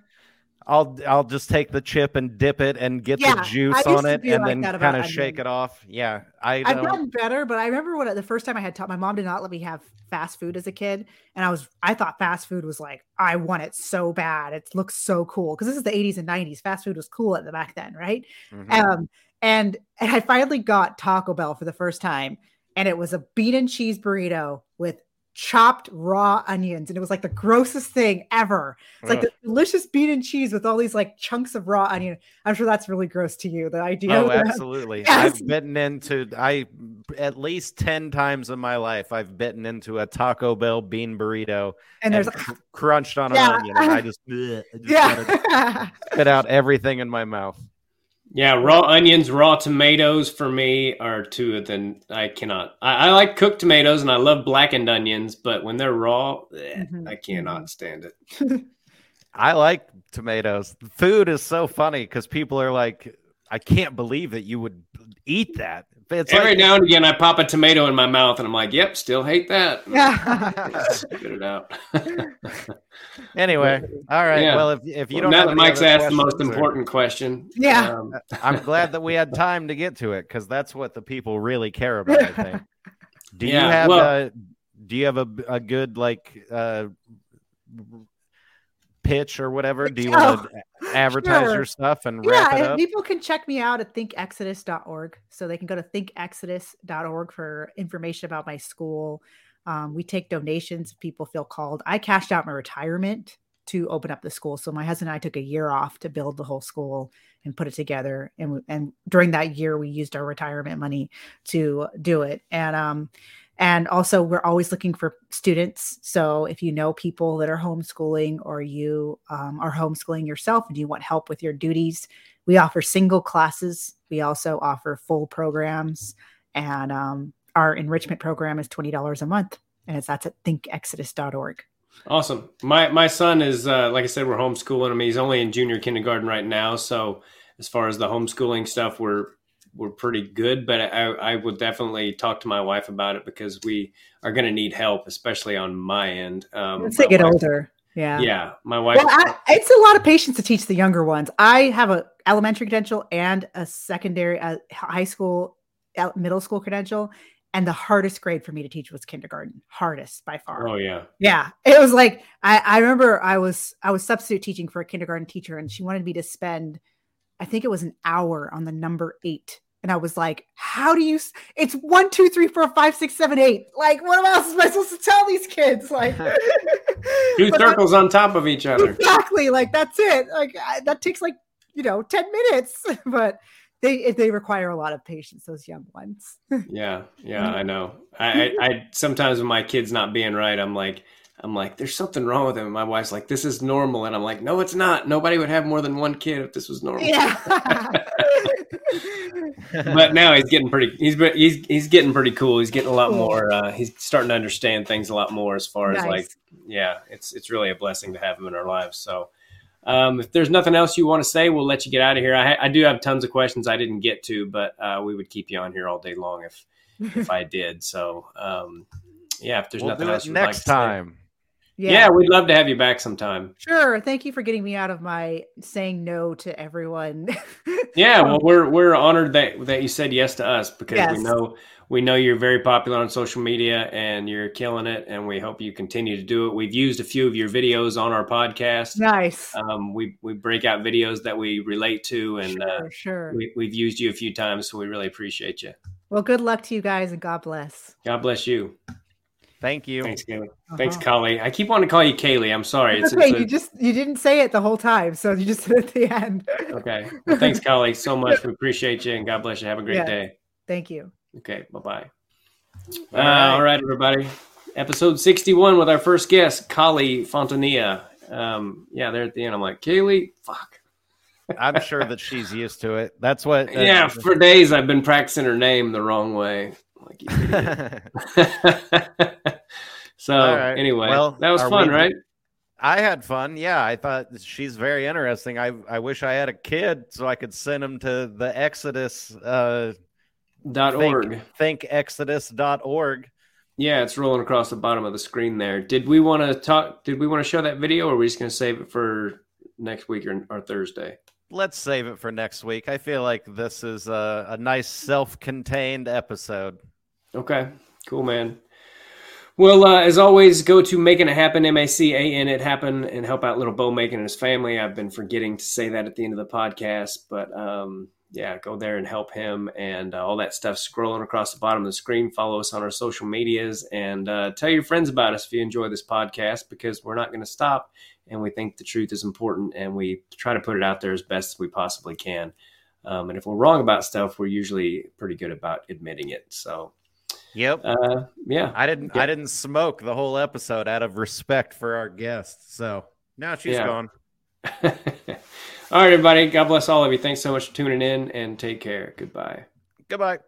Speaker 5: I'll I'll just take the chip and dip it and get
Speaker 4: Yeah,
Speaker 5: the juice on it and
Speaker 4: like
Speaker 5: then kind of shake it off. Yeah, I
Speaker 4: I've gotten better, but I remember when the first time I had taught my mom did not let me have fast food as a kid, and I was I thought fast food was like I want it so bad. It looks so cool because this is the 80s and 90s. Fast food was cool at the back then, right?
Speaker 5: Mhm.
Speaker 4: Um, and and I finally got Taco Bell for the first time, and it was a bean and cheese burrito with chopped raw onions, and it was like the grossest thing ever. It's like
Speaker 5: Ugh.
Speaker 4: the delicious bean and cheese with all these like chunks of raw onion. I'm sure that's really gross to you. The idea.
Speaker 5: Oh, absolutely.
Speaker 4: Yes.
Speaker 5: I've bitten into I at least 10 times in my life I've bitten into a Taco Bell bean burrito
Speaker 4: and there's
Speaker 5: cr- crunched on
Speaker 4: Yeah.
Speaker 5: an onion and I just, bleh, I just
Speaker 4: yeah.
Speaker 5: spit out everything in my mouth.
Speaker 1: Yeah, raw onions, raw tomatoes for me are two of the I cannot. I, I like cooked tomatoes and I love blackened onions, but when they're raw, eh,
Speaker 4: Mhm,
Speaker 1: I cannot stand it.
Speaker 5: I like tomatoes. Food is so funny because people are like, I can't believe that you would eat that. It's
Speaker 1: Every
Speaker 5: like,
Speaker 1: now and again, I pop a tomato in my mouth and I'm like, "Yep, still hate that." Spit it out.
Speaker 5: anyway, all right.
Speaker 1: Yeah.
Speaker 5: Well, if, if you
Speaker 1: Well,
Speaker 5: don't
Speaker 1: now that Mike's asked the most
Speaker 5: or-
Speaker 1: important question,
Speaker 4: Yeah.
Speaker 1: um,
Speaker 5: I'm glad that we had time to get to it because that's what the people really care about. I think. Do
Speaker 1: Yeah,
Speaker 5: you have
Speaker 1: well-
Speaker 5: a Do you have a, a good like uh, pitch or whatever? Do you want to advertise
Speaker 4: sure.
Speaker 5: your stuff and wrap
Speaker 4: yeah,
Speaker 5: it
Speaker 4: and
Speaker 5: up?
Speaker 4: people can check me out at thinkexodus.org. So they can go to thinkexodus.org for information about my school. Um, we take donations if people feel called. I cashed out my retirement to open up the school. So my husband and I took a year off to build the whole school and put it together. And we- and during that year, we used our retirement money to do it. And um, and also we're always looking for students. So if you know people that are homeschooling or you um, are homeschooling yourself and you want help with your duties, we offer single classes. We also offer full programs, and um, our enrichment program is twenty dollars a month, and it's that's at thinkexodus.org.
Speaker 1: Awesome. My my son is uh, like I said, we're homeschooling him. He's only in junior kindergarten right now, so as far as the homeschooling stuff, we're we're pretty good. But I, I would definitely talk to my wife about it because we are going to need help, especially on my end. Um,
Speaker 4: Once they get
Speaker 1: wife-
Speaker 4: older, yeah.
Speaker 1: yeah, my wife.
Speaker 4: Well, I, it's a lot of patience to teach the younger ones. I have a elementary credential and a secondary, uh, high school, middle school credential, and the hardest grade for me to teach was kindergarten. Hardest by far.
Speaker 1: oh yeah,
Speaker 4: Yeah, it was like I, I remember I was I was substitute teaching for a kindergarten teacher, and she wanted me to spend, I think it was an hour on the number eight, and I was like, "How do you? s- It's one, two, three, four, five, six, seven, eight. Like, what else am I supposed to tell these kids? Like,
Speaker 1: two circles on top of each other.
Speaker 4: exactly. Like that's it. Like I, that takes like you know ten minutes, but they they require a lot of patience. Those young ones.
Speaker 1: Yeah, yeah, I know. I, I, I sometimes when my kid's not being right, I'm like, I'm like, there's something wrong with him. And my wife's like, this is normal, and I'm like, no, it's not. Nobody would have more than one kid if this was normal.
Speaker 4: yeah.
Speaker 1: but now he's getting pretty. He's he's he's getting pretty cool. He's getting a lot more. Uh, he's starting to understand things a lot more as far as like, yeah, it's it's really a blessing to have him in our lives. So. Um, if there's nothing else you want to say, we'll let you get out of here. I, I do have tons of questions I didn't get to, but uh, we would keep you on here all day long if if I did. So, um, yeah, if there's
Speaker 5: We'll
Speaker 1: nothing else
Speaker 5: it
Speaker 1: you'd like
Speaker 5: next
Speaker 1: to say.
Speaker 5: time.
Speaker 1: Yeah. we'd love to have you back sometime.
Speaker 4: Sure. Thank you for getting me out of my saying no to everyone.
Speaker 1: Yeah, well, we're we're honored that that you said yes to us because
Speaker 4: Yes.
Speaker 1: we know we know you're very popular on social media and you're killing it, and we hope you continue to do it. We've used a few of your videos on our podcast.
Speaker 4: nice.
Speaker 1: Um, we we break out videos that we relate to, and
Speaker 4: sure,
Speaker 1: uh,
Speaker 4: sure.
Speaker 1: we, we've used you a few times, so we really appreciate you.
Speaker 4: well, good luck to you guys and God bless.
Speaker 1: God bless you.
Speaker 5: Thank you.
Speaker 1: Thanks, Kaylee. Thanks,
Speaker 4: Uh-huh.
Speaker 1: Kaylee. I keep wanting to call you Kaylee. I'm sorry.
Speaker 4: It's
Speaker 1: It's,
Speaker 4: okay.
Speaker 1: it's a-
Speaker 4: you just you didn't say it the whole time, so you just said it at the end.
Speaker 1: Okay. Well, thanks, Kali, so much. We appreciate you and God bless you. Have a great
Speaker 4: Yeah.
Speaker 1: day.
Speaker 4: Thank you.
Speaker 1: Okay. Bye bye.
Speaker 5: All
Speaker 1: Uh,
Speaker 5: right.
Speaker 1: all right, everybody. episode 61 with our first guest, Kali Fontanilla. Um, yeah, there at the end, I'm like, Kaylee, fuck.
Speaker 5: I'm sure that she's used to it. That's what. uh,
Speaker 1: yeah, for days I've been practicing her name the wrong way. Like, you so
Speaker 5: right.
Speaker 1: anyway,
Speaker 5: Well,
Speaker 1: that was fun,
Speaker 5: we-
Speaker 1: right?
Speaker 5: I had fun. Yeah, I thought she's very interesting. I I wish I had a kid so I could send him to the Exodus. Uh,
Speaker 1: Dot
Speaker 5: think,
Speaker 1: org.
Speaker 5: thinkexodus.org.
Speaker 1: Yeah, it's rolling across the bottom of the screen there. Did we want to talk? Did we want to show that video, or are we just going to save it for next week or, or Thursday?
Speaker 5: Let's save it for next week. I feel like this is a, a nice self-contained episode.
Speaker 1: Okay, cool, man. Well, uh, as always, go to making it happen, M A C A N it happen, and help out little Bo Macon and his family. I've been forgetting to say that at the end of the podcast, but um, yeah, go there and help him and uh, all that stuff scrolling across the bottom of the screen. Follow us on our social medias and uh, tell your friends about us if you enjoy this podcast because we're not going to stop and we think the truth is important and we try to put it out there as best as we possibly can. Um, and if we're wrong about stuff, we're usually pretty good about admitting it. So,
Speaker 5: Yep.
Speaker 1: uh, yeah.
Speaker 5: I didn't
Speaker 1: yeah.
Speaker 5: I didn't smoke the whole episode out of respect for our guest. So now she's
Speaker 1: Yeah.
Speaker 5: gone.
Speaker 1: all right, everybody. God bless all of you. Thanks so much for tuning in and take care. Goodbye.
Speaker 5: Goodbye.